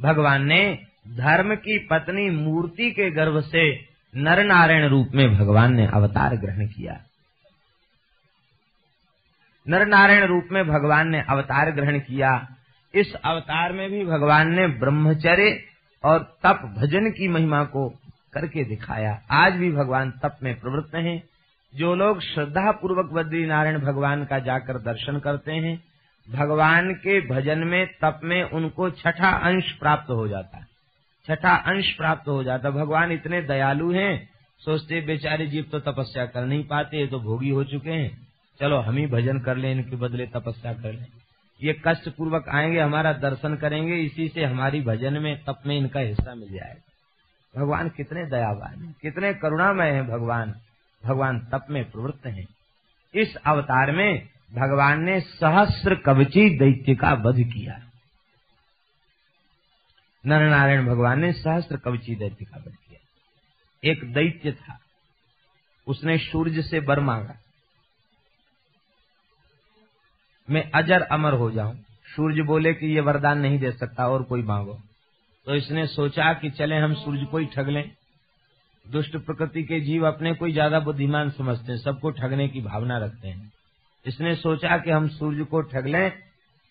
भगवान ने धर्म की पत्नी मूर्ति के गर्भ से नरनारायण रूप में भगवान ने अवतार ग्रहण किया। नर नारायण रूप में भगवान ने अवतार ग्रहण किया। इस अवतार में भी भगवान ने ब्रह्मचर्य और तप भजन की महिमा को करके दिखाया। आज भी भगवान तप में प्रवृत्त हैं। जो लोग श्रद्धा पूर्वक बद्री नारायण भगवान का जाकर दर्शन करते हैं, भगवान के भजन में, तप में उनको छठा अंश प्राप्त हो जाता है। छठा अंश प्राप्त हो जाता। भगवान इतने दयालु हैं, सोचते बेचारे जीव तो तपस्या कर नहीं पाते तो भोगी हो चुके हैं। चलो हम ही भजन कर लें, इनके बदले तपस्या कर लें। ये कष्ट पूर्वक आएँगे, हमारा दर्शन करेंगे, इसी से हमारी भजन में, तप में इनका हिस्सा मिल जाएगा। भगवान कितने दयावान है, कितने करुणामय है भगवान। भगवान तप में प्रवृत्त हैं। इस अवतार में भगवान ने सहस्त्र कवची दैत्य का वध किया। नर नारायण भगवान ने सहस्त्र कवची दैत्य का वध किया। एक दैत्य था, उसने सूर्य से बर मांगा। मैं अजर अमर हो जाऊँ। सूर्य बोले कि ये वरदान नहीं दे सकता और कोई मांगो। तो इसने सोचा कि चले हम सूर्य को ही ठग लें। दुष्ट प्रकृति के जीव अपने को ज़्यादा बुद्धिमान समझते हैं, सबको ठगने की भावना रखते हैं। इसने सोचा कि हम सूर्य को ठग लें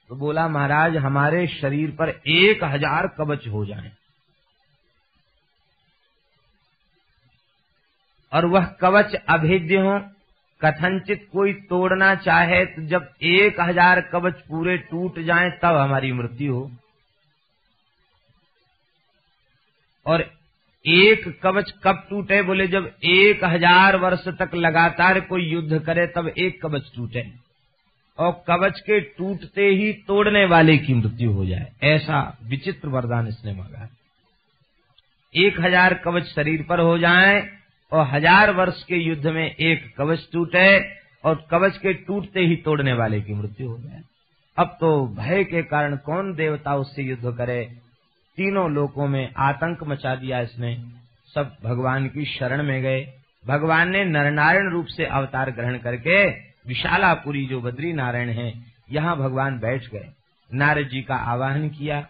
तो बोला, महाराज, हमारे शरीर पर एक हज़ार कवच हो जाए। और वह कवच अभेद्य हो कथनचित कोई तोड़ना चाहे तो जब एक हज़ार कवच पूरे टूट जाए, तब हमारी मृत्यु हो। और एक कवच कब टूटे, बोले जब एक हज़ार वर्ष तक लगातार कोई युद्ध करे, तब एक कवच टूटे। और कवच के टूटते ही तोड़ने वाले की मृत्यु हो जाए। ऐसा विचित्र वरदान इसने मांगा एक हज़ार कवच शरीर पर हो जाए और हज़ार वर्ष के युद्ध में एक कवच टूटे और कवच के टूटते ही तोड़ने वाले की मृत्यु हो जाए अब तो भय के कारण कौन देवता उससे युद्ध करे? तीनों लोकों में आतंक मचा दिया इसने। सब भगवान की शरण में गए। भगवान ने नरनारायण रूप से अवतार ग्रहण करके विशालापुरी, जो बद्री नारायण है, यहाँ भगवान बैठ गए। नारद जी का आवाहन किया।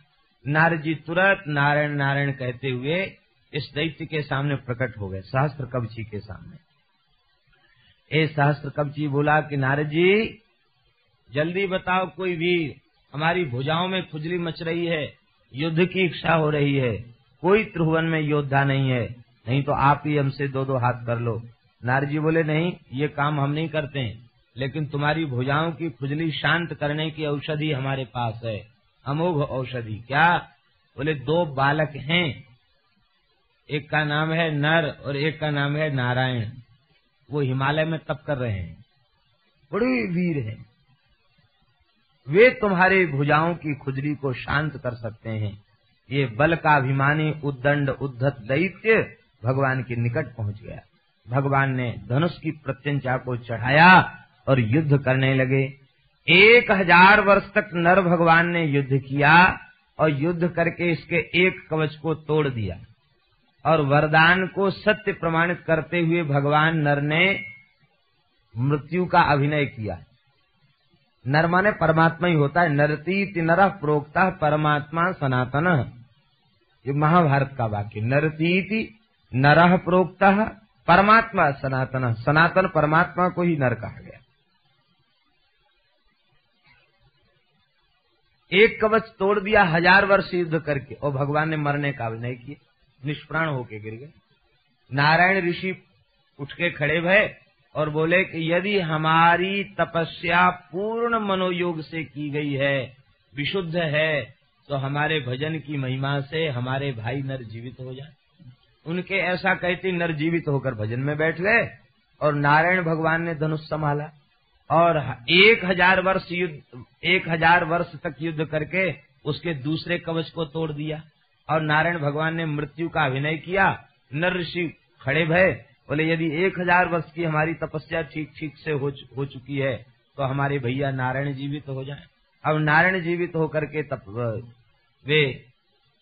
नारद जी तुरंत नारायण नारायण कहते हुए इस दैत्य के सामने प्रकट हो गए, सहस्त्र कवची के सामने। ए सहस्त्र कवची, बोला कि नारद जी, जल्दी बताओ कोई वीर, हमारी भुजाओं में खुजली मच रही है, युद्ध की इच्छा हो रही है, कोई त्रिभुवन में योद्धा नहीं है, नहीं तो आप ही हमसे दो दो हाथ कर लो। नारजी बोले, नहीं, ये काम हम नहीं करते हैं लेकिन तुम्हारी भुजाओं की खुजली शांत करने की औषधि हमारे पास है, अमोघ औषधि, क्या? बोले, दो बालक हैं एक का नाम है नर और एक का नाम है नारायण। वो हिमालय में तप कर रहे हैं। बड़े वीर हैं। वे तुम्हारे भुजाओं की खुजली को शांत कर सकते हैं। ये बल का अभिमानी उद्दंड उद्धत दैत्य भगवान के निकट पहुँच गया। भगवान ने धनुष की प्रत्यंचा को चढ़ाया और युद्ध करने लगे। एक हज़ार वर्ष तक नर भगवान ने युद्ध किया और युद्ध करके इसके एक कवच को तोड़ दिया। और वरदान को सत्य प्रमाणित करते हुए भगवान नर ने मृत्यु का अभिनय किया। नर माने परमात्मा ही होता है। नरतीति नर प्रोक्ता परमात्मा सनातन। ये महाभारत का वाक्य। नरतीति नर प्रोक्ता परमात्मा सनातन। सनातन परमात्मा को ही नर कहा गया। एक कवच तोड़ दिया, हज़ार वर्ष युद्ध करके। और भगवान ने मरने का अभिनय किया। निष्प्राण होके गिर गए। नारायण ऋषि उठ के खड़े भय और बोले कि यदि हमारी तपस्या पूर्ण मनोयोग से की गई है, विशुद्ध है तो हमारे भजन की महिमा से हमारे भाई नर जीवित हो जाए। उनके ऐसा कहते नर जीवित होकर भजन में बैठ गए और नारायण भगवान ने धनुष संभाला और एक हज़ार वर्ष युद्ध, एक हज़ार वर्ष तक युद्ध करके उसके दूसरे कवच को तोड़ दिया। और नारायण भगवान ने मृत्यु का अभिनय किया। नर ऋषि खड़े भय बोले यदि एक हज़ार वर्ष की हमारी तपस्या ठीक ठीक से हो, हो चुकी है तो हमारे भैया नारायण जीवित तो हो जाए। अब नारायण जीवित तो होकर के तप वे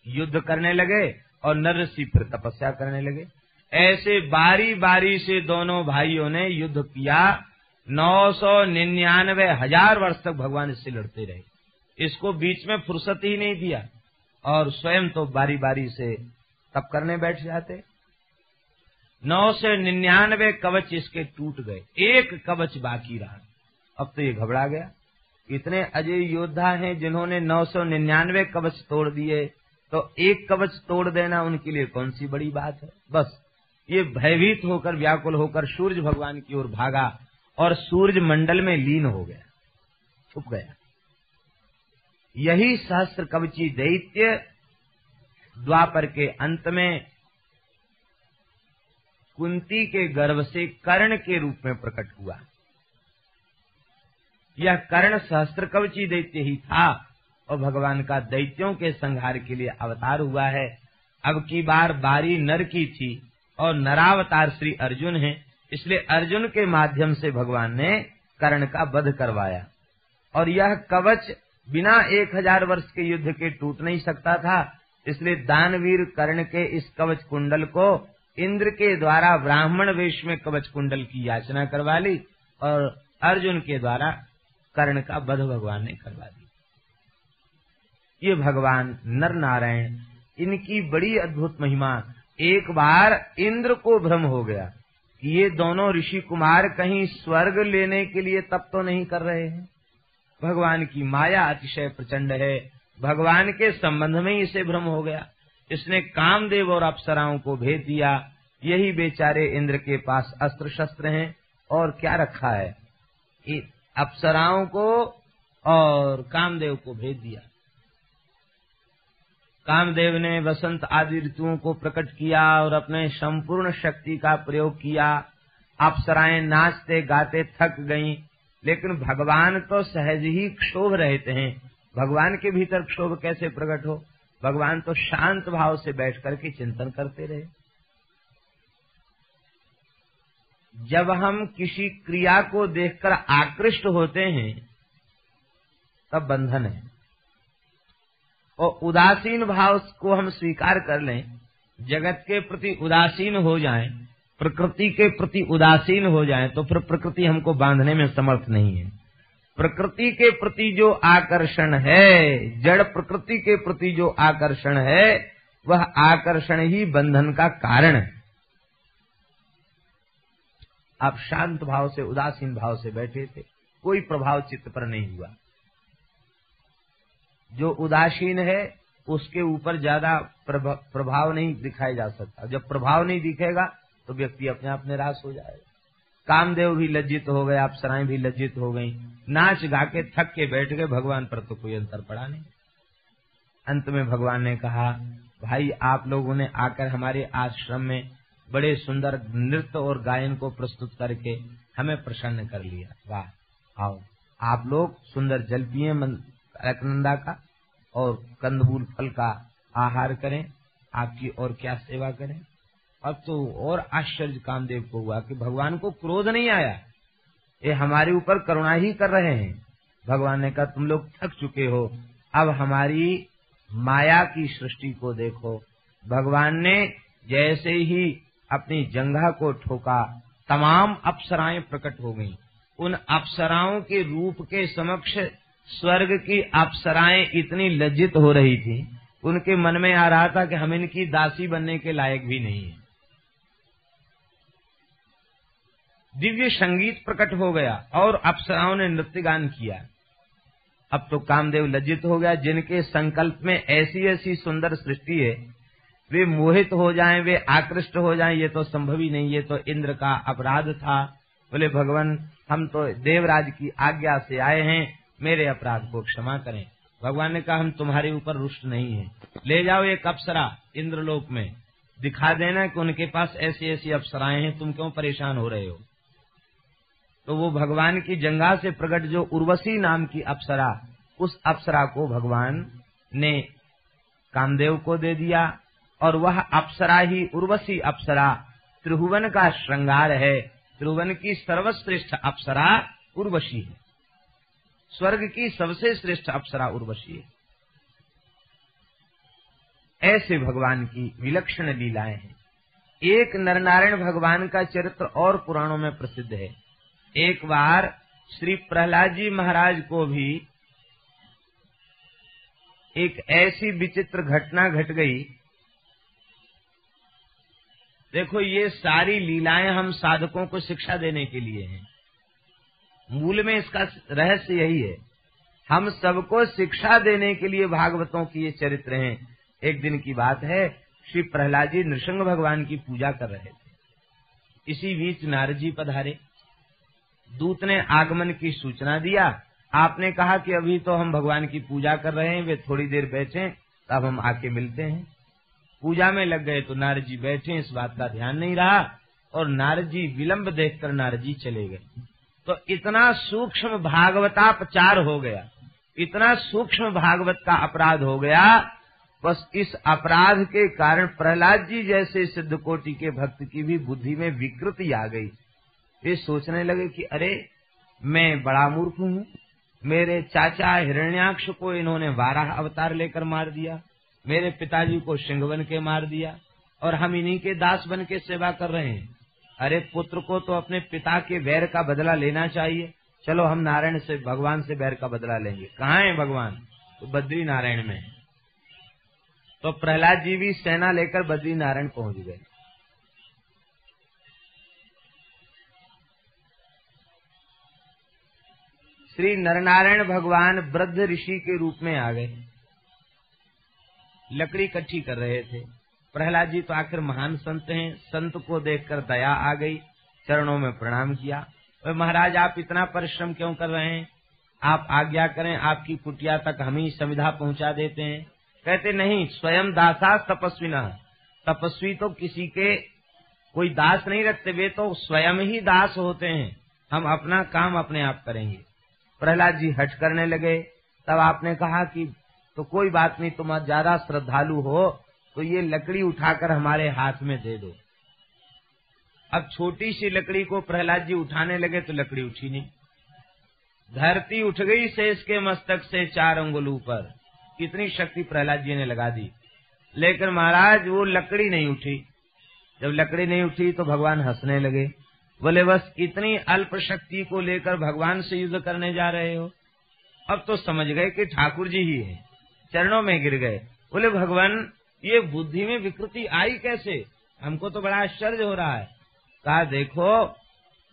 युद्ध करने लगे और नर ऋषि फिर तपस्या करने लगे। ऐसे बारी बारी से दोनों भाइयों ने युद्ध किया। नौ सौ निन्यानवे हज़ार वर्ष तक भगवान इससे लड़ते रहे। इसको बीच में फुर्सत ही नहीं दिया। और स्वयं तो बारी बारी से तप करने बैठ जाते। नौ से निन्यानवे कवच इसके टूट गए। एक कवच बाकी रहा। अब तो ये घबरा गया। इतने अजय योद्धा हैं जिन्होंने नौ सौ निन्यानवे कवच तोड़ दिए। तो एक कवच तोड़ देना उनके लिए कौन सी बड़ी बात है? बस, ये भयभीत होकर, व्याकुल होकर सूर्य भगवान की ओर भागा और सूर्य मंडल में लीन हो गया। छुप गया। यही सहस्त्र कवची दैत्य द्वापर के अंत में कुंती के गर्भ से कर्ण के रूप में प्रकट हुआ। यह कर्ण सहस्त्र कवची दैत्य ही था और भगवान का दैत्यों के संहार के लिए अवतार हुआ है। अब की बार बारी नर की थी और नरावतार श्री अर्जुन है, इसलिए अर्जुन के माध्यम से भगवान ने कर्ण का वध करवाया। और यह कवच बिना एक हज़ार वर्ष के युद्ध के टूट नहीं सकता था, इसलिए दानवीर कर्ण के इस कवच कुंडल को इंद्र के द्वारा ब्राह्मण वेश में कवच कुंडल की याचना करवा ली और अर्जुन के द्वारा कर्ण का वध भगवान ने करवा दी। ये भगवान नर नारायण इनकी बड़ी अद्भुत महिमा। एक बार इंद्र को भ्रम हो गया ये दोनों ऋषि कुमार कहीं स्वर्ग लेने के लिए तप तो नहीं कर रहे हैं। भगवान की माया अतिशय प्रचंड है। भगवान के संबंध में ही इसे भ्रम हो गया। इसने कामदेव और अप्सराओं को भेज दिया। यही बेचारे इंद्र के पास अस्त्र शस्त्र हैं और क्या रखा है? अप्सराओं को और कामदेव को भेज दिया। कामदेव ने वसंत आदि ऋतुओं को प्रकट किया और अपने संपूर्ण शक्ति का प्रयोग किया। अप्सराएँ नाचते गाते थक गईं, लेकिन भगवान तो सहज ही क्षोभ रहते हैं। भगवान के भीतर क्षोभ कैसे प्रकट हो? भगवान तो शांत भाव से बैठ करके चिंतन करते रहे। जब हम किसी क्रिया को देखकर आकृष्ट होते हैं तब बंधन है। और उदासीन भाव को हम स्वीकार कर लें जगत के प्रति उदासीन हो जाएँ, प्रकृति के प्रति उदासीन हो जाए तो फिर प्रकृति हमको बांधने में समर्थ नहीं है। प्रकृति के प्रति जो आकर्षण है, जड़ प्रकृति के प्रति जो आकर्षण है, वह आकर्षण ही बंधन का कारण है। आप शांत भाव से, उदासीन भाव से बैठे थे, कोई प्रभाव चित्त पर नहीं हुआ। जो उदासीन है, उसके ऊपर ज़्यादा प्रभाव नहीं दिखाया जा सकता। जब प्रभाव नहीं दिखेगा तो व्यक्ति अपने आप निराश हो जाएगा। कामदेव भी लज्जित हो गए अप्सराएँ भी लज्जित हो गई। नाच गा के थक के बैठ गए, भगवान पर तो कोई अंतर पड़ा नहीं। अंत में भगवान ने कहा, भाई, आप लोगों ने आकर हमारे आश्रम में बड़े सुंदर नृत्य और गायन को प्रस्तुत करके हमें प्रसन्न कर लिया। वाह, आओ, आप लोग सुंदर जल पिए अलकनंदा का और कंदमूल फल का आहार करें, आपकी और क्या सेवा करें? अब तो और आश्चर्य कामदेव को हुआ कि भगवान को क्रोध नहीं आया। ये हमारे ऊपर करुणा ही कर रहे हैं। भगवान ने कहा, तुम लोग थक चुके हो। अब हमारी माया की सृष्टि को देखो। भगवान ने जैसे ही अपनी जंघा को ठोका, तमाम अप्सराएँ प्रकट हो गईं। उन अप्सराओं के रूप के समक्ष स्वर्ग की अप्सराएँ इतनी लज्जित हो रही थी। उनके मन में आ रहा था कि हम इनकी दासी बनने के लायक भी नहीं है। दिव्य संगीत प्रकट हो गया और अप्सराओं ने नृत्य गान किया। अब तो कामदेव लज्जित हो गया जिनके संकल्प में ऐसी ऐसी सुंदर सृष्टि है। वे मोहित हो जाएँ, वे आकृष्ट हो जाएँ, ये तो संभव ही नहीं ये तो इंद्र का अपराध था। बोले भगवान हम तो देवराज की आज्ञा से आए हैं मेरे अपराध को क्षमा करें। भगवान ने कहा हम तुम्हारे ऊपर रुष्ट नहीं है। ले जाओ एक अप्सरा इंद्रलोक में। दिखा देना कि उनके पास ऐसी ऐसी अप्सराएँ हैं तुम क्यों परेशान हो रहे हो? तो वो भगवान की जंगा से प्रकट जो उर्वशी नाम की अप्सरा, उस अप्सरा को भगवान ने कामदेव को दे दिया और वह अप्सरा ही उर्वशी अप्सरा, त्रिभुवन का श्रृंगार है। त्रिभुवन की सर्वश्रेष्ठ अप्सरा उर्वशी है। स्वर्ग की सबसे श्रेष्ठ अप्सरा उर्वशी है। ऐसे भगवान की विलक्षण लीलाएँ हैं। एक नरनारायण भगवान का चरित्र और पुराणों में प्रसिद्ध है। एक बार श्री प्रहलाद जी महाराज को भी एक ऐसी विचित्र घटना घट गई। देखो, ये सारी लीलाएँ हम साधकों को शिक्षा देने के लिए हैं। मूल में इसका रहस्य यही है। हम सबको शिक्षा देने के लिए भागवतों की ये चरित्र हैं। एक दिन की बात है, श्री प्रहलाद जी नृसिंह भगवान की पूजा कर रहे थे। इसी बीच नारद जी पधारे। दूत ने आगमन की सूचना दिया। आपने कहा कि अभी तो हम भगवान की पूजा कर रहे हैं, वे थोड़ी देर बैठे तब हम आके मिलते हैं। पूजा में लग गए तो नारद जी बैठे, इस बात का ध्यान नहीं रहा, और नारद जी विलम्ब देखकर नारद जी चले गए। तो इतना सूक्ष्म भागवतापचार हो गया, इतना सूक्ष्म भागवत का अपराध हो गया, बस इस अपराध के कारण प्रहलाद जी जैसे सिद्ध कोटि के भक्त की भी बुद्धि में विकृति आ गई। वे सोचने लगे कि अरे, मैं बड़ा मूर्ख हूँ। मेरे चाचा हिरण्याक्ष को इन्होंने बारह अवतार लेकर मार दिया। मेरे पिताजी को सिंह बन के मार दिया। और हम इन्हीं के दास बन के सेवा कर रहे हैं। अरे, पुत्र को तो अपने पिता के वैर का बदला लेना चाहिए। चलो, हम नारायण से, भगवान से वैर का बदला लेंगे। कहाँ है भगवान? तो बद्री नारायण में। तो प्रहलाद जी भी सेना लेकर बद्री नारायण पहुँच गए। श्री नरनारायण भगवान वृद्ध ऋषि के रूप में आ गए। लकड़ी इकट्ठी कर रहे थे। प्रहलाद जी तो आखिर महान संत हैं। संत को देखकर दया आ गई। चरणों में प्रणाम किया। और महाराज, आप इतना परिश्रम क्यों कर रहे हैं? आप आज्ञा करें, आपकी कुटिया तक हम ही संविधा पहुँचा देते हैं। कहते, नहीं, स्वयं दासा तपस्वी न। तपस्वी तो किसी के कोई दास नहीं रखते। वे तो स्वयं ही दास होते हैं। हम अपना काम अपने आप करेंगे। प्रहलाद जी हट करने लगे। तब आपने कहा कि तो कोई बात नहीं, तुम ज़्यादा श्रद्धालु हो तो ये लकड़ी उठाकर हमारे हाथ में दे दो। अब छोटी सी लकड़ी को प्रहलाद जी उठाने लगे तो लकड़ी उठी नहीं। धरती उठ गई शेष के मस्तक से चार अंगुल ऊपर। कितनी शक्ति प्रहलाद जी ने लगा दी। लेकिन महाराज, वो लकड़ी नहीं उठी। जब लकड़ी नहीं उठी तो भगवान हंसने लगे। बोले, बस इतनी अल्प शक्ति को लेकर भगवान से युद्ध करने जा रहे हो। अब तो समझ गए कि ठाकुर जी ही है। चरणों में गिर गए। बोले, भगवान, ये बुद्धि में विकृति आई कैसे? हमको तो बड़ा आश्चर्य हो रहा है। कहा, देखो,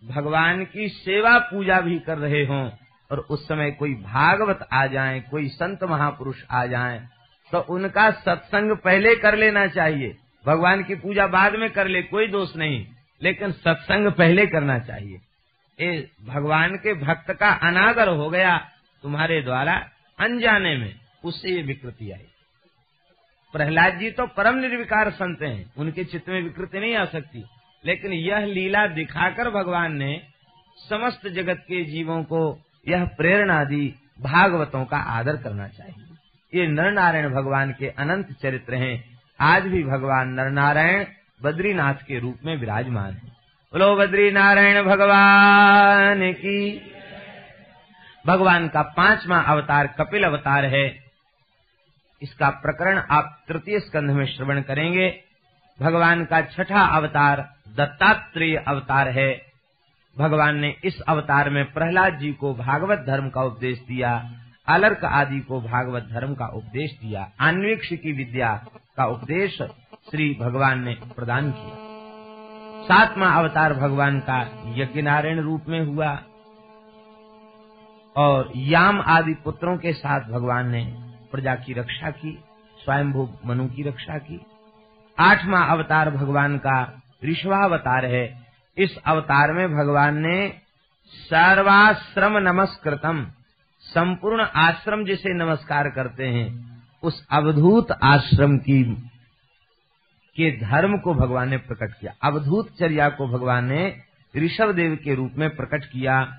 भगवान की सेवा पूजा भी कर रहे हो और उस समय कोई भागवत आ जाए, कोई संत महापुरुष आ जाए तो उनका सत्संग पहले कर लेना चाहिए। भगवान की पूजा बाद में कर ले, कोई दोष नहीं। लेकिन सत्संग पहले करना चाहिए। ये भगवान के भक्त का अनादर हो गया, तुम्हारे द्वारा अनजाने में उससे ये विकृति आई। प्रहलाद जी तो परम निर्विकार संत हैं, उनके चित्त में विकृति नहीं आ सकती। लेकिन यह लीला दिखाकर भगवान ने समस्त जगत के जीवों को यह प्रेरणा दी भागवतों का आदर करना चाहिए। ये नर नारायण भगवान के अनंत चरित्र हैं। आज भी भगवान नर नारायण बद्रीनाथ के रूप में विराजमान है। बोलो बद्री नारायण भगवान की भगवान का पांचवा अवतार कपिल अवतार है। इसका प्रकरण आप तृतीय स्कंध में श्रवण करेंगे। भगवान का छठा अवतार दत्तात्रेय अवतार है। भगवान ने इस अवतार में प्रहलाद जी को भागवत धर्म का उपदेश दिया, अलर्क आदि को भागवत धर्म का उपदेश दिया अन्वेक्ष की विद्या का उपदेश श्री भगवान ने प्रदान किया। सातवां अवतार भगवान का यज्ञ नारायण रूप में हुआ और याम आदि पुत्रों के साथ भगवान ने प्रजा की रक्षा की, स्वयंभू मनु की रक्षा की। आठवां अवतार भगवान का ऋषभावतार है। इस अवतार में भगवान ने सर्वाश्रम नमस्कृतम, संपूर्ण आश्रम जिसे नमस्कार करते हैं, उस अवधूत आश्रम की के धर्म को भगवान ने प्रकट किया। अवधूत चर्या को भगवान ने ऋषभ देव के रूप में प्रकट किया।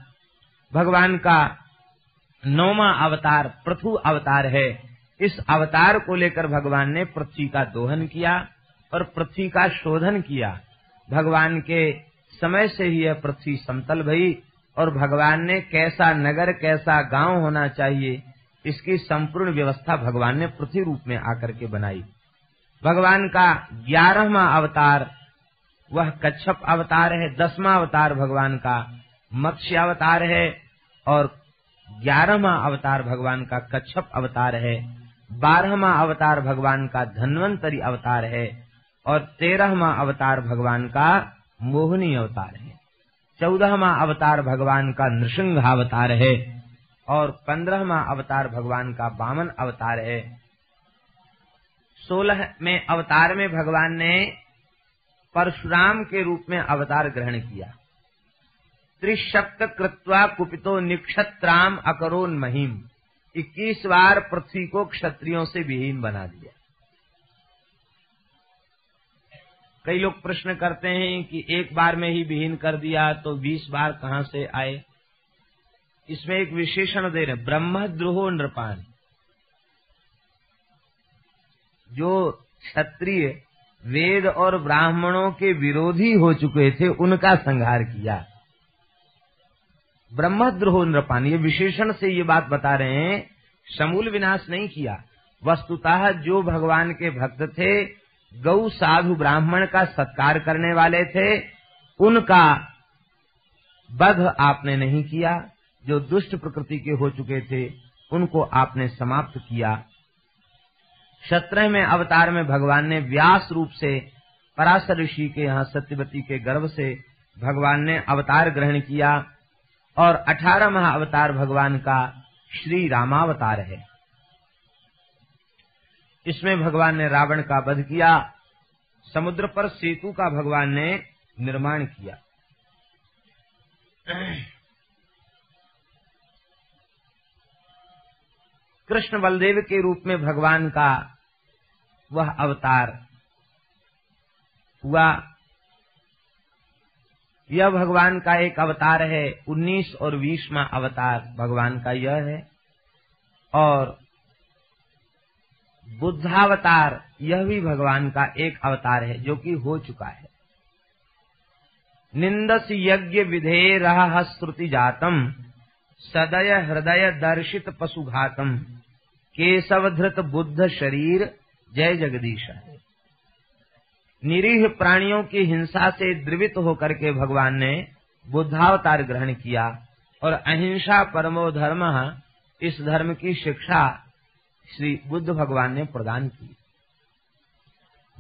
भगवान का नौवा अवतार पृथु अवतार है। इस अवतार को लेकर भगवान ने पृथ्वी का दोहन किया और पृथ्वी का शोधन किया। भगवान के समय से ही यह पृथ्वी समतल भई और भगवान ने कैसा नगर, कैसा गाँव होना चाहिए, इसकी संपूर्ण व्यवस्था भगवान ने पृथ्वी रूप में आकर के बनाई। भगवान का ग्यारहवा अवतार, वह कच्छप अवतार है, दसवा अवतार भगवान का, मत्स्य अवतार है और ग्यारहवा अवतार भगवान का कच्छप अवतार है, बारहवा अवतार भगवान का धन्वंतरी अवतार है और तेरहवा अवतार भगवान का मोहनी अवतार है। चौदहवा अवतार भगवान का नृसिंह अवतार है और पंद्रहवा अवतार भगवान का बामन अवतार है। सोलह में अवतार में भगवान ने परशुराम के रूप में अवतार ग्रहण किया। त्रिशक्त कृत्वा कुपितो निक्षत्राम अकरोन महिम। इक्कीस बार पृथ्वी को क्षत्रियों से विहीन बना दिया। कई लोग प्रश्न करते हैं कि एक बार में ही विहीन कर दिया तो बीस बार कहाँ से आए? इसमें एक विशेषण दे रहे ब्रह्मद्रोहो नृपान। जो क्षत्रिय वेद और ब्राह्मणों के विरोधी हो चुके थे, उनका संहार किया। ब्रह्मद्रोह नृपान, ये विशेषण से ये बात बता रहे हैं समूल विनाश नहीं किया। वस्तुतः जो भगवान के भक्त थे, गौ साधु ब्राह्मण का सत्कार करने वाले थे, उनका बध आपने नहीं किया। जो दुष्ट प्रकृति के हो चुके थे, उनको आपने समाप्त किया। सत्रह में अवतार में भगवान ने व्यास रूप से पराशर ऋषि के यहाँ सत्यवती के गर्भ से भगवान ने अवतार ग्रहण किया और अठारह महा अवतार भगवान का श्री रामावतार है। इसमें भगवान ने रावण का वध किया, समुद्र पर सेतु का भगवान ने निर्माण किया। कृष्ण बलदेव के रूप में भगवान का वह अवतार हुआ। यह भगवान का एक अवतार है, उन्नीस और बीसवा अवतार भगवान का यह है। और बुद्धावतार, यह भी भगवान का एक अवतार है, जो कि हो चुका है। निंदस यज्ञ विधे रह श्रुति जातम सदय हृदय दर्शित पशुघातम। केशव धृत बुद्ध शरीर, जय जगदीश। है निरीह प्राणियों की हिंसा से द्रवित होकर के भगवान ने बुद्धावतार ग्रहण किया और अहिंसा परमो धर्म इस धर्म की शिक्षा श्री बुद्ध भगवान ने प्रदान की।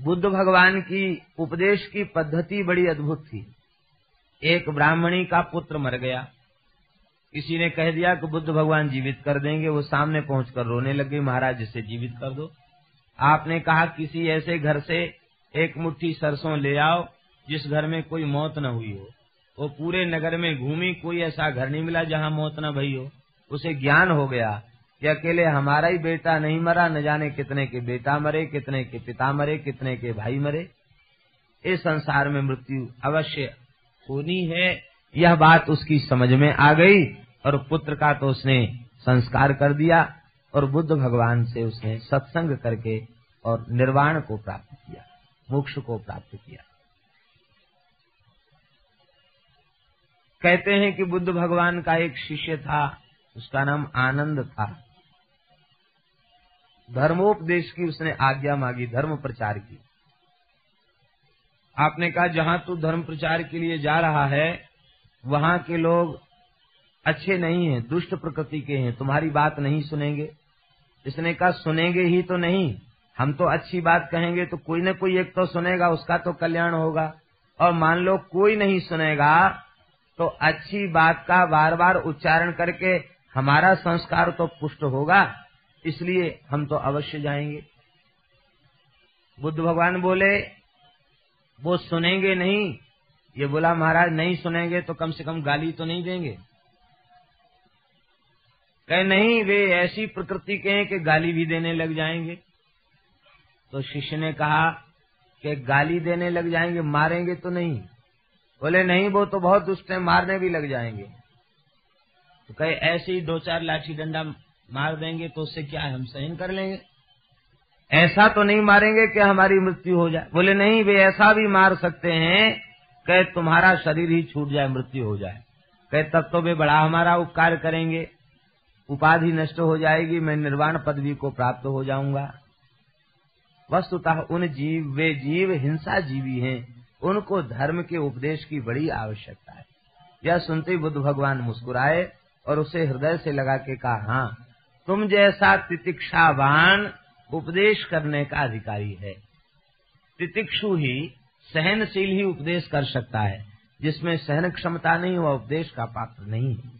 बुद्ध भगवान की उपदेश की पद्धति बड़ी अद्भुत थी। एक ब्राह्मणी का पुत्र मर गया। किसी ने कह दिया कि बुद्ध भगवान जीवित कर देंगे, वो सामने पहुंचकर रोने लगे महाराज जिसे जीवित कर दो। आपने कहा, किसी ऐसे घर से एक मुट्ठी सरसों ले आओ, जिस घर में कोई मौत न हुई हो। वो पूरे नगर में घूमी, कोई ऐसा घर नहीं मिला जहाँ मौत न भई हो। उसे ज्ञान हो गया कि अकेले हमारा ही बेटा नहीं मरा, न जाने कितने के बेटा मरे, कितने के पिता मरे, कितने के भाई मरे। इस संसार में मृत्यु अवश्य होनी है। यह बात उसकी समझ में आ गई और पुत्र का तो उसने संस्कार कर दिया और बुद्ध भगवान से उसने सत्संग करके और निर्वाण को प्राप्त किया, मोक्ष को प्राप्त किया। कहते हैं कि बुद्ध भगवान का एक शिष्य था, उसका नाम आनंद था। धर्मोपदेश की उसने आज्ञा मांगी, धर्म प्रचार की। आपने कहा, जहाँ तू धर्म प्रचार के लिए जा रहा है वहाँ के लोग अच्छे नहीं हैं, दुष्ट प्रकृति के हैं, तुम्हारी बात नहीं सुनेंगे। इसने कहा, सुनेंगे ही तो नहीं। हम तो अच्छी बात कहेंगे तो कोई न कोई एक तो सुनेगा, उसका तो कल्याण होगा। और मान लो कोई नहीं सुनेगा तो अच्छी बात का बार बार उच्चारण करके हमारा संस्कार तो पुष्ट होगा, इसलिए हम तो अवश्य जाएँगे। बुद्ध भगवान बोले, वो सुनेंगे नहीं ये बोला, महाराज, नहीं सुनेंगे तो कम से कम गाली तो नहीं देंगे। कहे, नहीं, वे ऐसी प्रकृति के हैं कि गाली भी देने लग जाएँगे। तो शिष्य ने कहा कि गाली देने लग जाएँगे, मारेंगे तो नहीं। बोले, नहीं, वो तो बहुत दुष्ट है, मारने भी लग जाएँगे। तो कहे, ऐसे ही दो चार लाठी डंडा मार देंगे तो उससे क्या है हम सहन कर लेंगे? ऐसा तो नहीं मारेंगे कि हमारी मृत्यु हो जाए। बोले, नहीं, वे ऐसा भी मार सकते हैं कहे, तुम्हारा शरीर ही छूट जाए, मृत्यु हो जाए। कहे, तब तो वे बड़ा हमारा उपकार करेंगे। उपाधि नष्ट हो जाएगी, मैं निर्वाण पदवी को प्राप्त हो जाऊँगा। वस्तुतः उन जीव, वे जीव हिंसा जीवी हैं। उनको धर्म के उपदेश की बड़ी आवश्यकता है। यह सुनते बुद्ध भगवान मुस्कुराए और उसे हृदय से लगा के कहा हाँ तुम जैसा तितिक्षावान उपदेश करने का अधिकारी है। तितिक्षु ही सहनशील ही उपदेश कर सकता है, जिसमें सहन क्षमता नहीं, वह उपदेश का पात्र नहीं है।